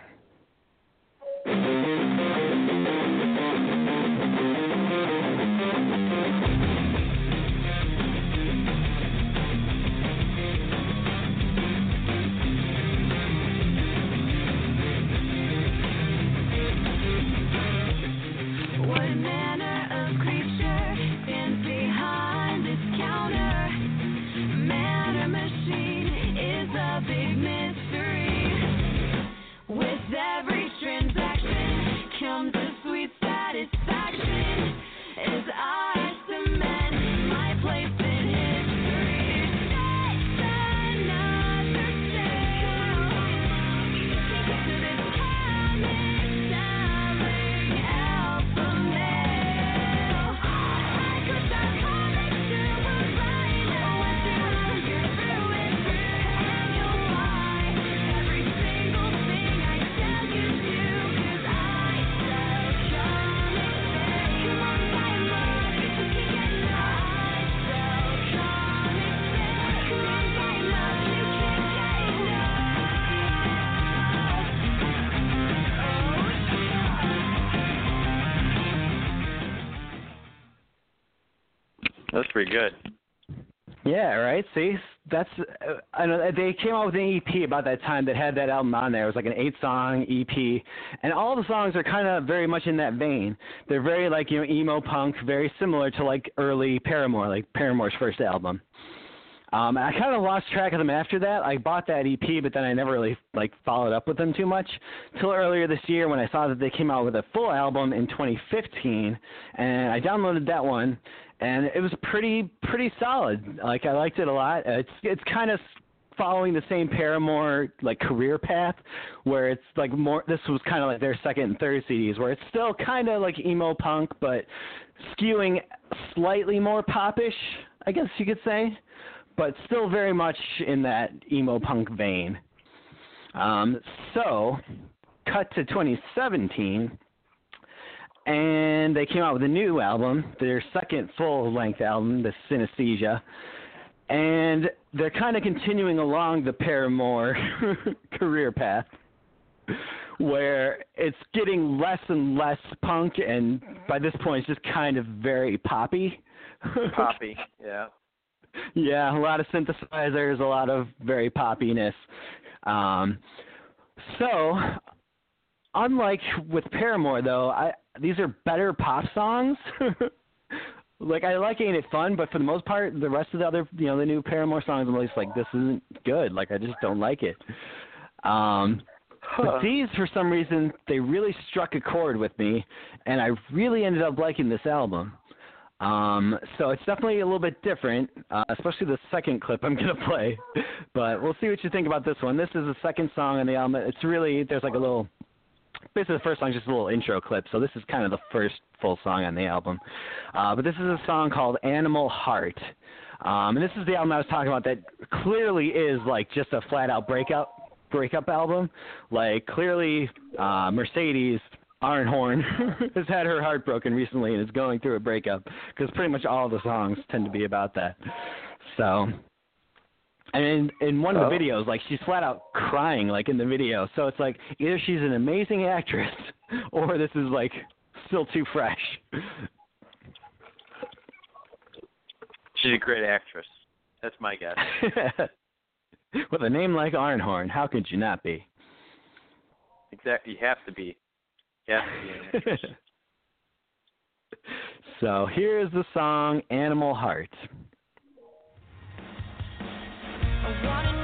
Sweet That's pretty good. Yeah, right. See, that's uh, I know they came out with an EP about that time that had that album on there. It was like an eight-song EP, and all the songs are kind of very much in that vein. They're very like you know emo punk, very similar to like early Paramore, like Paramore's first album. Um, I kind of lost track of them after that. I bought that EP, but then I never really like followed up with them too much till earlier this year when I saw that they came out with a full album in 2015, and I downloaded that one, and it was pretty pretty solid. Like I liked it a lot. It's it's kind of following the same Paramore like career path, where it's like more. This was kind of like their second and third CDs, where it's still kind of like emo punk, but skewing slightly more popish, I guess you could say but still very much in that emo punk vein. Um, so, cut to 2017, and they came out with a new album, their second full length album, The Synesthesia. And they're kind of continuing along the Paramore career path, where it's getting less and less punk, and by this point, it's just kind of very poppy. Poppy, yeah. yeah, a lot of synthesizers, a lot of very poppiness. Um, so, unlike with Paramore, though, I these are better pop songs. like I like Ain't It Fun, but for the most part, the rest of the other, you know, the new Paramore songs, I'm just like, this isn't good. Like I just don't like it. Um, but these, for some reason, they really struck a chord with me, and I really ended up liking this album. Um, so it's definitely a little bit different, uh, especially the second clip I'm gonna play. But we'll see what you think about this one. This is the second song on the album. It's really there's like a little. Basically, the first song is just a little intro clip, so this is kind of the first full song on the album. Uh, but this is a song called "Animal Heart," um, and this is the album I was talking about that clearly is like just a flat out breakup breakup album. Like clearly, uh, Mercedes Arn-Horn has had her heart broken recently and is going through a breakup because pretty much all the songs tend to be about that. So, and in, in one of the Oh. videos, like she's flat out crying, like in the video. So it's like either she's an amazing actress or this is like still too fresh. She's a great actress. That's my guess. With a name like Arn-Horn, how could you not be? Exactly. You have to be. You have to be an actress. So here's the song Animal Heart. I wanna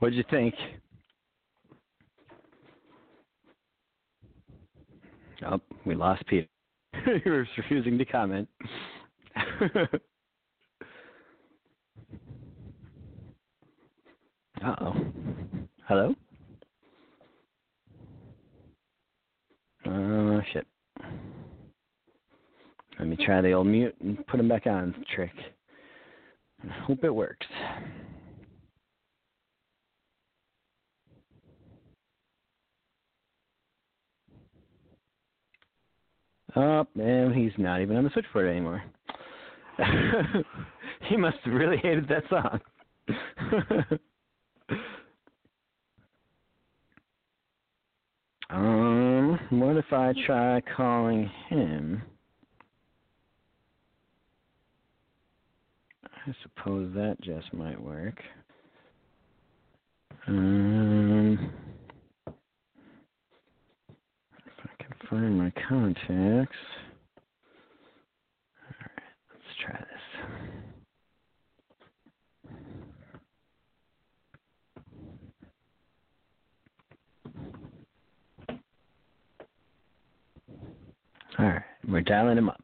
What'd you think? Oh, we lost Peter. he was refusing to comment. uh oh. Hello? Oh, shit. Let me try the old mute and put him back on trick. Hope it works. Oh, man, he's not even on the switchboard anymore. he must have really hated that song. um, what if I try calling him? I suppose that just might work. Um, if I can find my contacts. Alright, let's try this. Alright, we're dialing him up.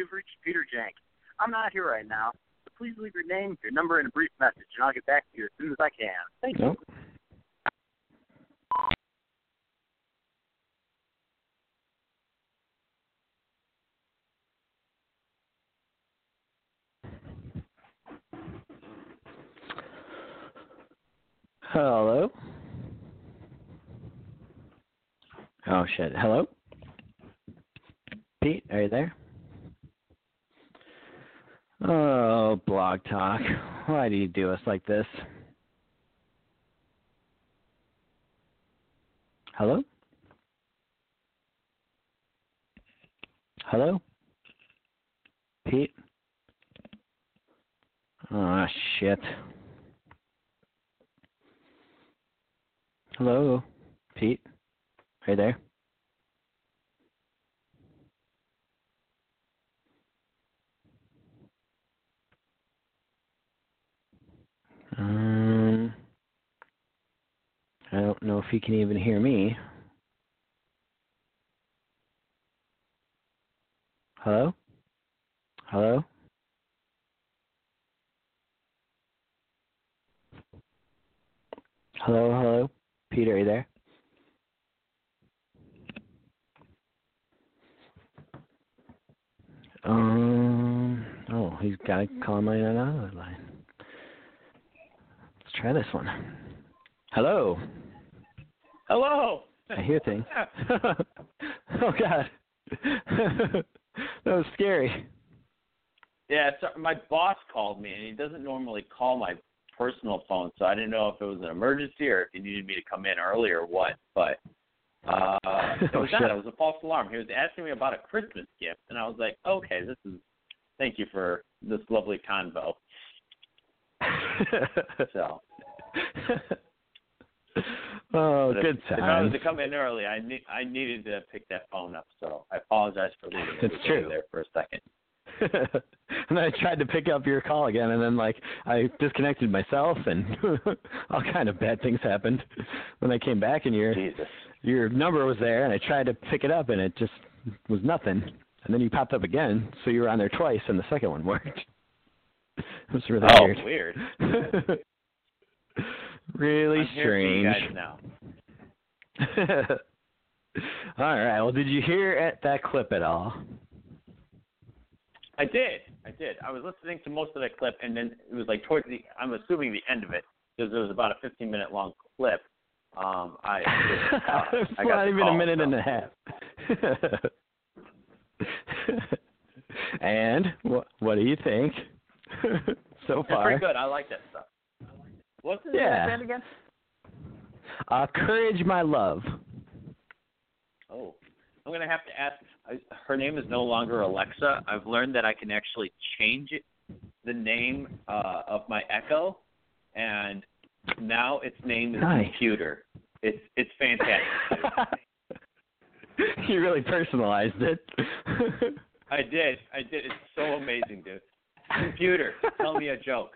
You've reached Peter Jank. I'm not here right now, so please leave your name, your number, and a brief message, and I'll get back to you as soon as I can. Thank you. Nope. Hello. Oh shit. Hello. Pete, are you there? Oh, Blog Talk. Why do you do us like this? Hello? Hello? Pete? Oh, shit. Hello? Pete? Are you there? Um, I don't know if he can even hear me. Hello? Hello? Hello, hello? Peter, are you there? Um, oh, he's got a call on another line. Let's try this one. Hello. Hello. I hear things. oh God, that was scary. Yeah, so my boss called me, and he doesn't normally call my personal phone, so I didn't know if it was an emergency or if he needed me to come in early or what. But Uh, it Oh, was shit. not. It was a false alarm. He was asking me about a Christmas gift, and I was like, "Okay, this is. Thank you for this lovely convo." So, oh, but if- good If I was to come in early, I ne- I needed to pick that phone up. So I apologize for leaving It's true. there for a second. and then I tried to pick up your call again, and then like I disconnected myself, and all kind of bad things happened. When I came back, and your Jesus. your number was there, and I tried to pick it up, and it just was nothing. And then you popped up again, so you were on there twice, and the second one worked. It was really Oh, weird. weird. Really I'm here for you strange. all right. Well, did you hear at that clip at all? I did. I did. I was listening to most of that clip, and then it was like towards the. I'm assuming the end of it because it was about a 15 minute long clip. Um, I. Uh, it's I got not even a minute so. and a half. and what what do you think so It's far? pretty good. I like that stuff. What's the Yeah. band again? Uh, courage, my love. Oh, I'm gonna have to ask. I, her name is no longer Alexa. I've learned that I can actually change it, the name uh, of my Echo, and now its name is Nice. Computer. It's it's fantastic. you really personalized it. I did. I did. It's so amazing, dude. Computer, tell me a joke.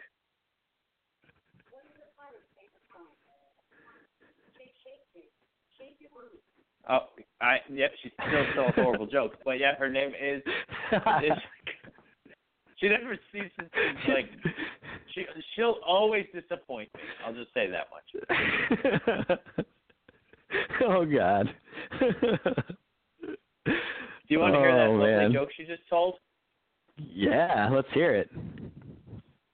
Oh, I yep. She still tells horrible jokes, but yeah, her name is. is she never ceases to like. She she'll always disappoint me. I'll just say that much. oh God. Do you want to hear that Oh, lovely man. joke she just told? yeah, let's hear it.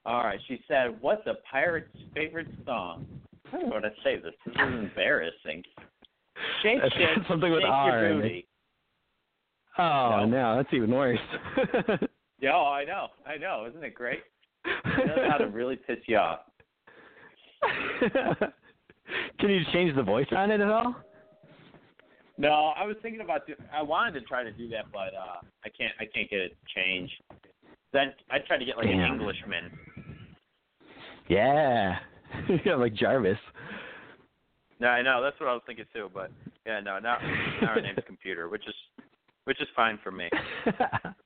All right. She said, "What's a pirate's favorite song?" I don't how to say this. This is embarrassing. Shake, That's shake, something with shake R your booty. Oh No. no, that's even worse. Yeah, oh, I know, I know. Isn't it great? It knows how to really piss you off. Can you change the voice on it at all? No, I was thinking about. Do, I wanted to try to do that, but uh I can't. I can't get it changed. Then I tried to get like Damn. an Englishman. Yeah. yeah, like Jarvis. No, I know. That's what I was thinking too. But yeah, no. Now, now her name's Computer, which is which is fine for me.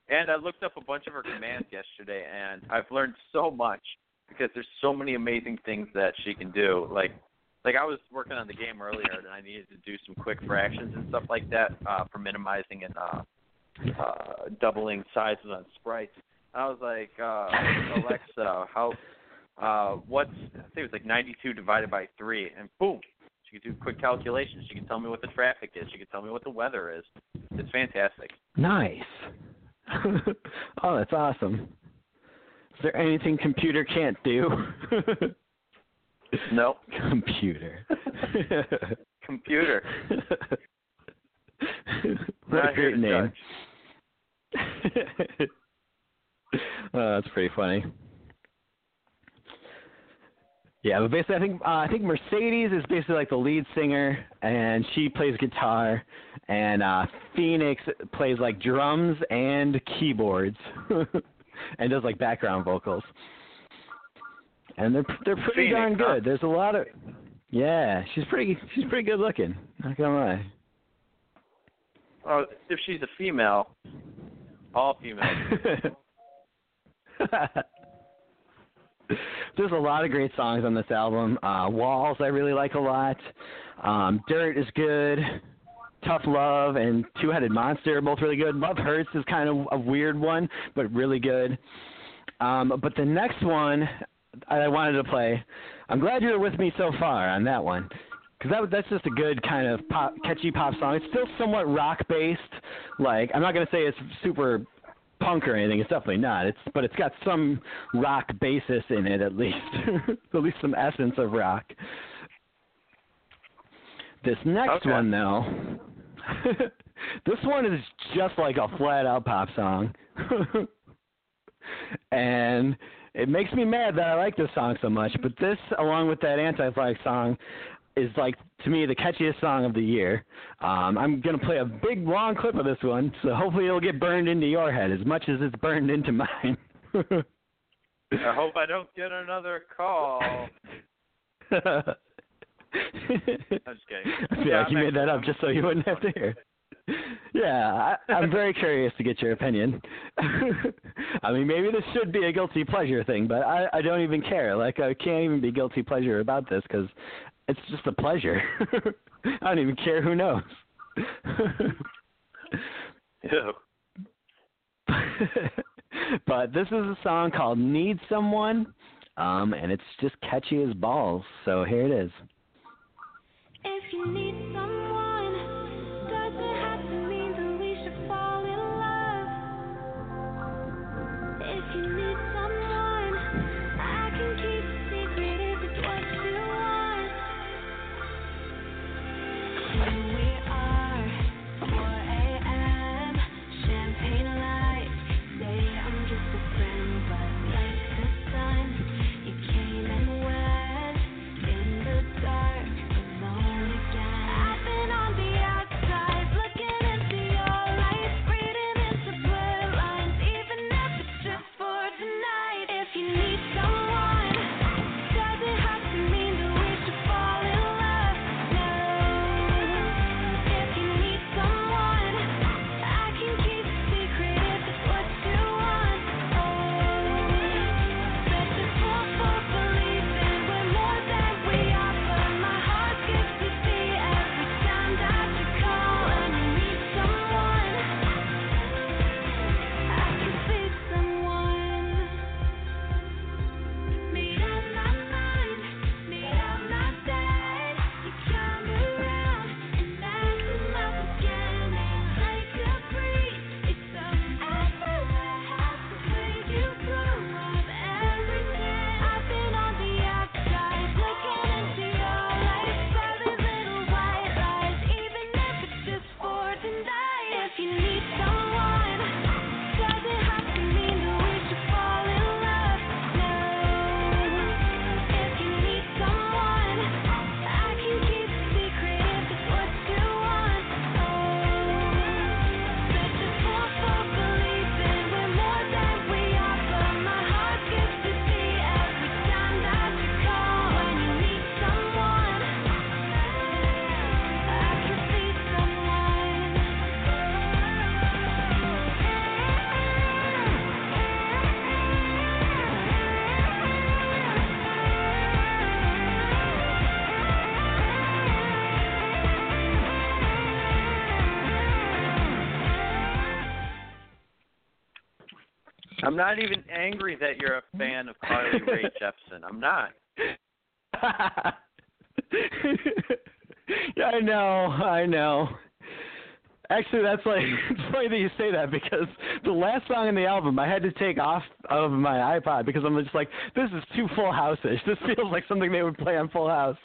And I looked up a bunch of her commands yesterday, and I've learned so much because there's so many amazing things that she can do. Like, like I was working on the game earlier, and I needed to do some quick fractions and stuff like that uh, for minimizing and uh, uh, doubling sizes on sprites. And I was like, uh, Alexa, how, uh, what's I think it was like 92 divided by three, and boom, she could do quick calculations. She can tell me what the traffic is. She can tell me what the weather is. It's fantastic. nice. oh, that's awesome. Is there anything computer can't do? Nope. computer. Computer. what a great name. oh, that's pretty funny. Yeah, but basically, I think uh, I think Mercedes is basically like the lead singer, and she plays guitar, and uh, Phoenix plays like drums and keyboards, and does like background vocals. And they're they're pretty Phoenix, darn huh? good. There's a lot of yeah, she's pretty she's pretty good looking. Not gonna lie. Well, if she's a female, all females. There's a lot of great songs on this album. Uh, Walls I really like a lot. Um, Dirt is good. Tough Love and Two Headed Monster both really good. Love Hurts is kind of a weird one, but really good. Um, but the next one I wanted to play, I'm glad you were with me so far on that one. Because that, that's just a good kind of pop, catchy pop song. It's still somewhat rock based. Like I'm not gonna say it's super punk or anything. It's definitely not. It's but it's got some rock basis in it at least, at least some essence of rock. This next Okay. one though, this one is just like a flat out pop song, and it makes me mad that I like this song so much. But this, along with that anti-flag song, is like to me the catchiest song of the year. Um, I'm gonna play a big long clip of this one, so hopefully it'll get burned into your head as much as it's burned into mine. I hope I don't get another call. I'm just kidding. I feel Yeah, like you made that up just so you wouldn't have to hear. Yeah, I, I'm very curious to get your opinion. I mean, maybe this should be a guilty pleasure thing, but I, I don't even care. Like, I can't even be guilty pleasure about this because it's just a pleasure. I don't even care who knows. Ew. but this is a song called "Need Someone," um, and it's just catchy as balls. So here it is. I'm not even angry that you're a fan of Carly Rae Jepsen. I'm not. yeah, I know, I know. Actually, that's like it's funny that you say that because the last song in the album I had to take off of my iPod because I'm just like, this is too Full House-ish. This feels like something they would play on Full House.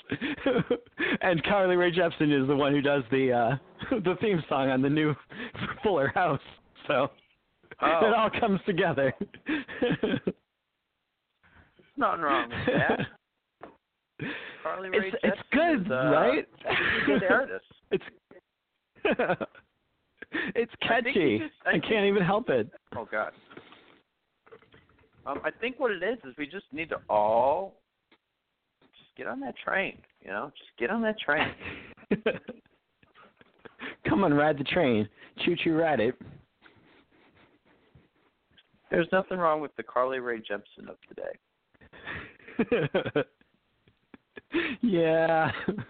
and Carly Rae Jepsen is the one who does the uh the theme song on the new Fuller House. So Oh. it all comes together. Nothing wrong with that. Carly Rae it's it's good, is, uh, right? she's a good artist. It's it's catchy. just- I I, think- can't even help it. Oh God. Um, I think what it is is we just need to all just get on that train. You know, just get on that train. Come on, ride the train. Choo choo, ride it. There's nothing wrong with the Carly Rae Jepsen of today. yeah.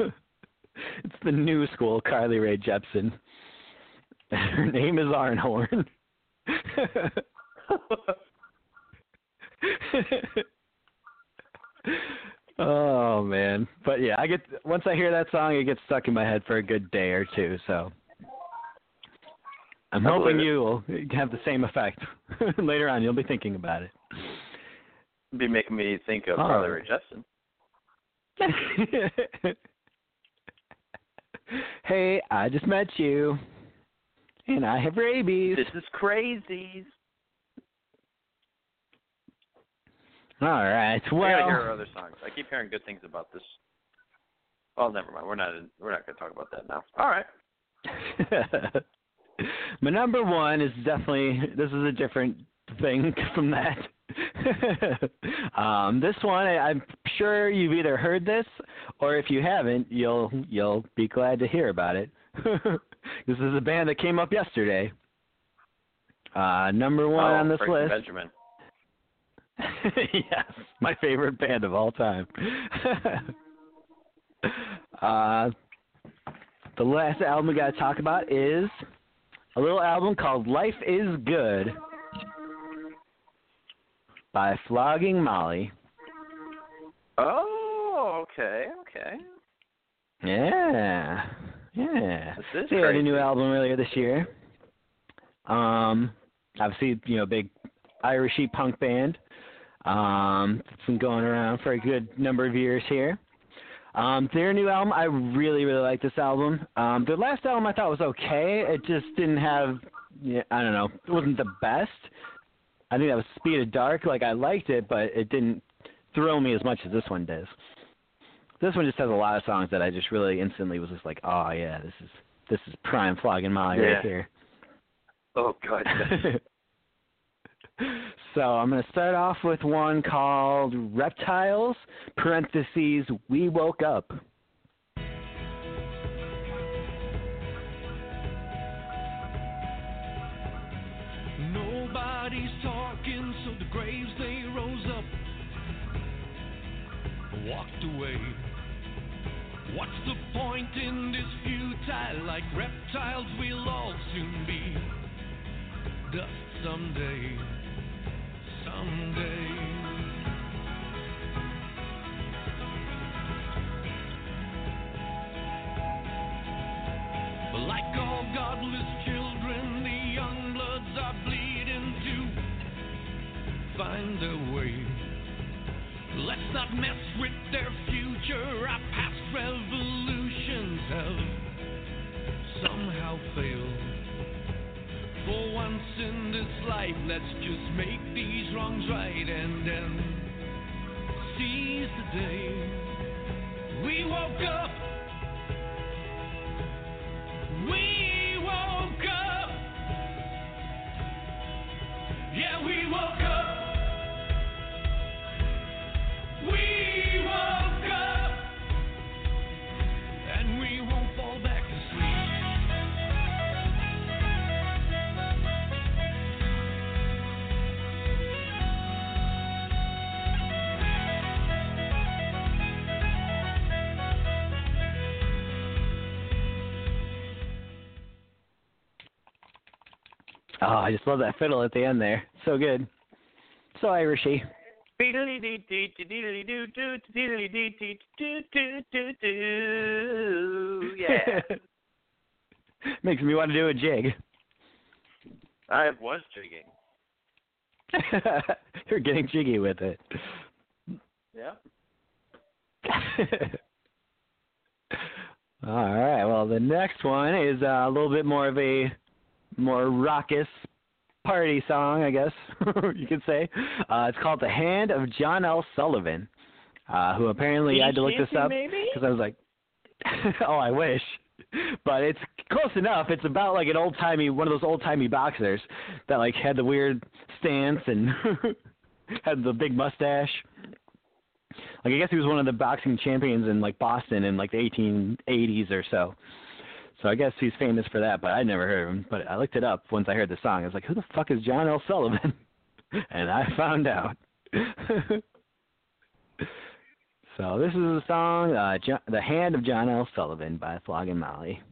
it's the new school Carly Rae Jepsen. Her name is Arn-Horn. oh man. But yeah, I get once I hear that song it gets stuck in my head for a good day or two, so I'm hoping you will have the same effect. Later on you'll be thinking about it. Be making me think of Oh. Rae Jepsen. hey, I just met you. And I have rabies. This is crazy. All right. Well, I gotta hear other songs. I keep hearing good things about this Well, never mind. We're not. In, we're not going to talk about that now. All right. My number one is definitely this is a different thing from that. um, this one, I- I'm sure you've either heard this, or if you haven't, you'll you'll be glad to hear about it. this is a band that came up yesterday. Uh, number one oh, on this Frankie list. Benjamin. yes, my favorite band of all time. uh, the last album we got to talk about is a little album called Life is Good by Flogging Molly. Oh, okay, okay. Yeah. Yeah. This is They had a new album earlier this year. Um, obviously, you know, big Irishy punk band. Um, it's been going around for a good number of years here. Um, their new album, I really, really like this album. Um, their last album I thought was okay. It just didn't have, yeah, I don't know, it wasn't the best. I think that was Speed of Dark. Like I liked it, but it didn't thrill me as much as this one does. This one just has a lot of songs that I just really instantly was just like, oh yeah, this is this is prime Flogging Molly Yeah. right here. Oh, God. so I'm going to start off with one called Reptiles, parentheses, We Woke Up. Nobody's talking, so the graves they rose up, walked away. What's the point in this futile? Like reptiles, we'll all soon be dust someday, someday. Like all godless children, the young bloods are bleeding to find their way. Let's not mess with their future. Our past revolutions have somehow failed. For once in this life, let's just make these wrongs right and then seize the day. We woke up. We woke up. Yeah, we woke I just love that fiddle at the end there. So good. So Irishy. Yeah. Makes me want to do a jig. I was jigging. You're getting jiggy with it. Yeah. All right. Well, the next one is a little bit more of a more raucous party song, I guess you could say. Uh, it's called "The Hand of John L. Sullivan," uh, who apparently I had to look this up because I was like, "Oh, I wish." But it's close enough. It's about like an old timey, one of those old timey boxers that like had the weird stance and had the big mustache. Like I guess he was one of the boxing champions in like Boston in like the 1880s or so. So I guess he's famous for that, but I never heard of him. But I looked it up once I heard the song. I was like, who the fuck is John L. Sullivan? and I found out. so this is a song, uh, Jo- "The Hand of John L. Sullivan" by Flogging Molly.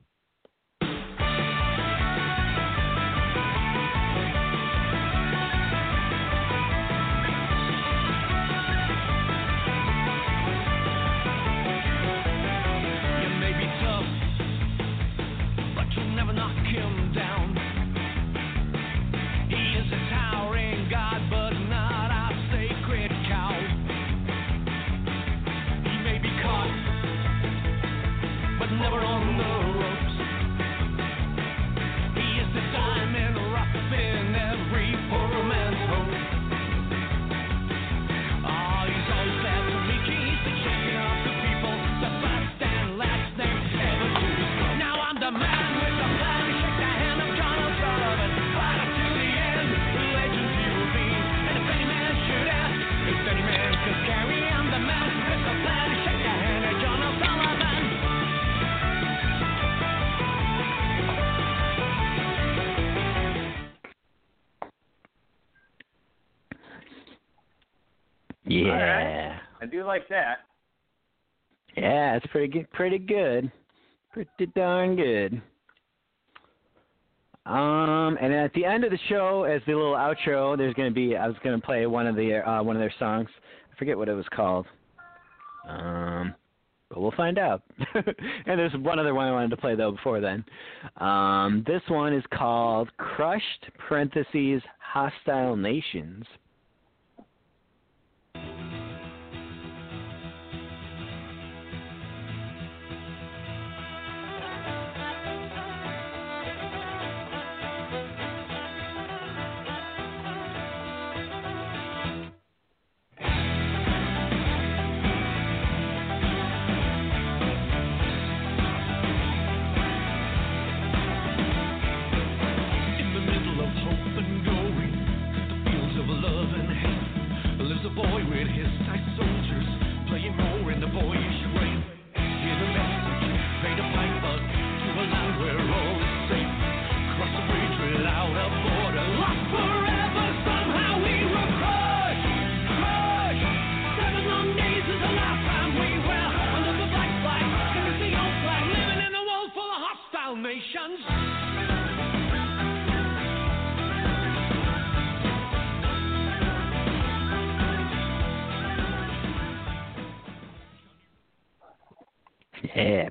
Yeah. I do like that. Yeah, it's pretty good. Pretty good. Pretty darn good. Um, and at the end of the show, as the little outro, there's going to be I was going to play one of the uh, one of their songs. I forget what it was called. Um, but we'll find out. and there's one other one I wanted to play though before then. Um, this one is called "Crushed" (parentheses Hostile Nations).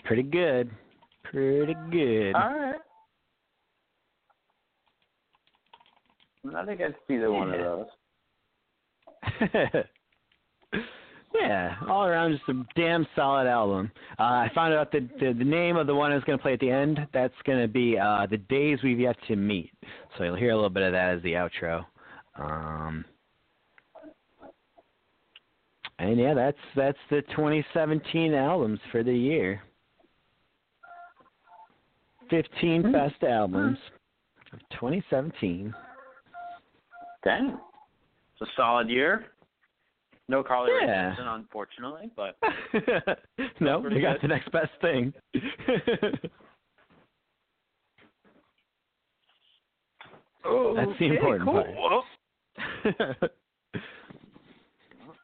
Pretty good. Pretty good. All right. Not against either one of those. yeah, all around just a damn solid album. Uh, I found out that the, the name of the one I was going to play at the end, that's going to be uh, The Days We've Yet to Meet. So you'll hear a little bit of that as the outro. Um, and yeah, that's that's the 2017 albums for the year. 15 hmm. best albums of 2017. Dang. It's a solid year. No Carly Rae Yeah. Jepsen, unfortunately, but no, pretty we got good. the next best thing. oh, That's the important cool. part.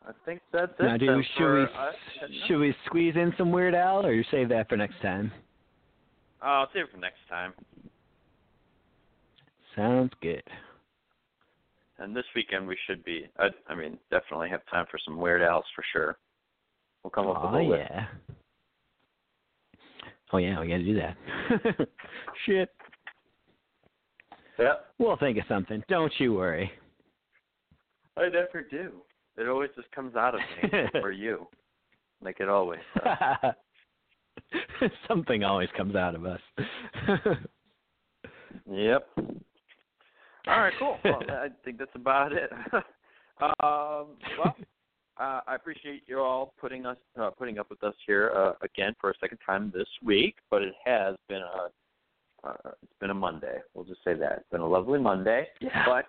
I think that's it. now, do then should we for us. should we squeeze in some Weird Al, or you save that for next time? I'll save it for next time. Sounds good. And this weekend we should be. I, I mean, definitely have time for some Weird Al's for sure. We'll come up Oh with a oh, list. Oh yeah. Oh yeah, we got to do that. Shit. Yep. We'll think of something. Don't you worry. I never do. It always just comes out of me for you, like it always does. something always comes out of us. Yep. All right, cool. Well, I think that's about it. um, well, uh, I appreciate you all putting us uh, putting up with us here uh, again for a second time this week. But it has been a uh, it's been a Monday. We'll just say that it's been a lovely Monday. Yeah. But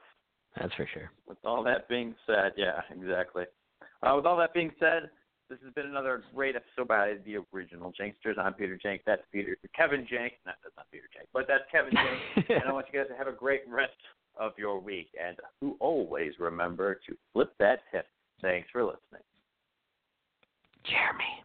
That's for sure. with all that being said, yeah, exactly. Uh, with all that being said, this has been another great episode by the original Janksters. I'm Peter Jank. That's Peter Kevin Jank. No, that's not Peter Jank, but that's Kevin Jank. and I want you guys to have a great rest of your week. And who always remember to flip that tip. Thanks for listening. Jeremy.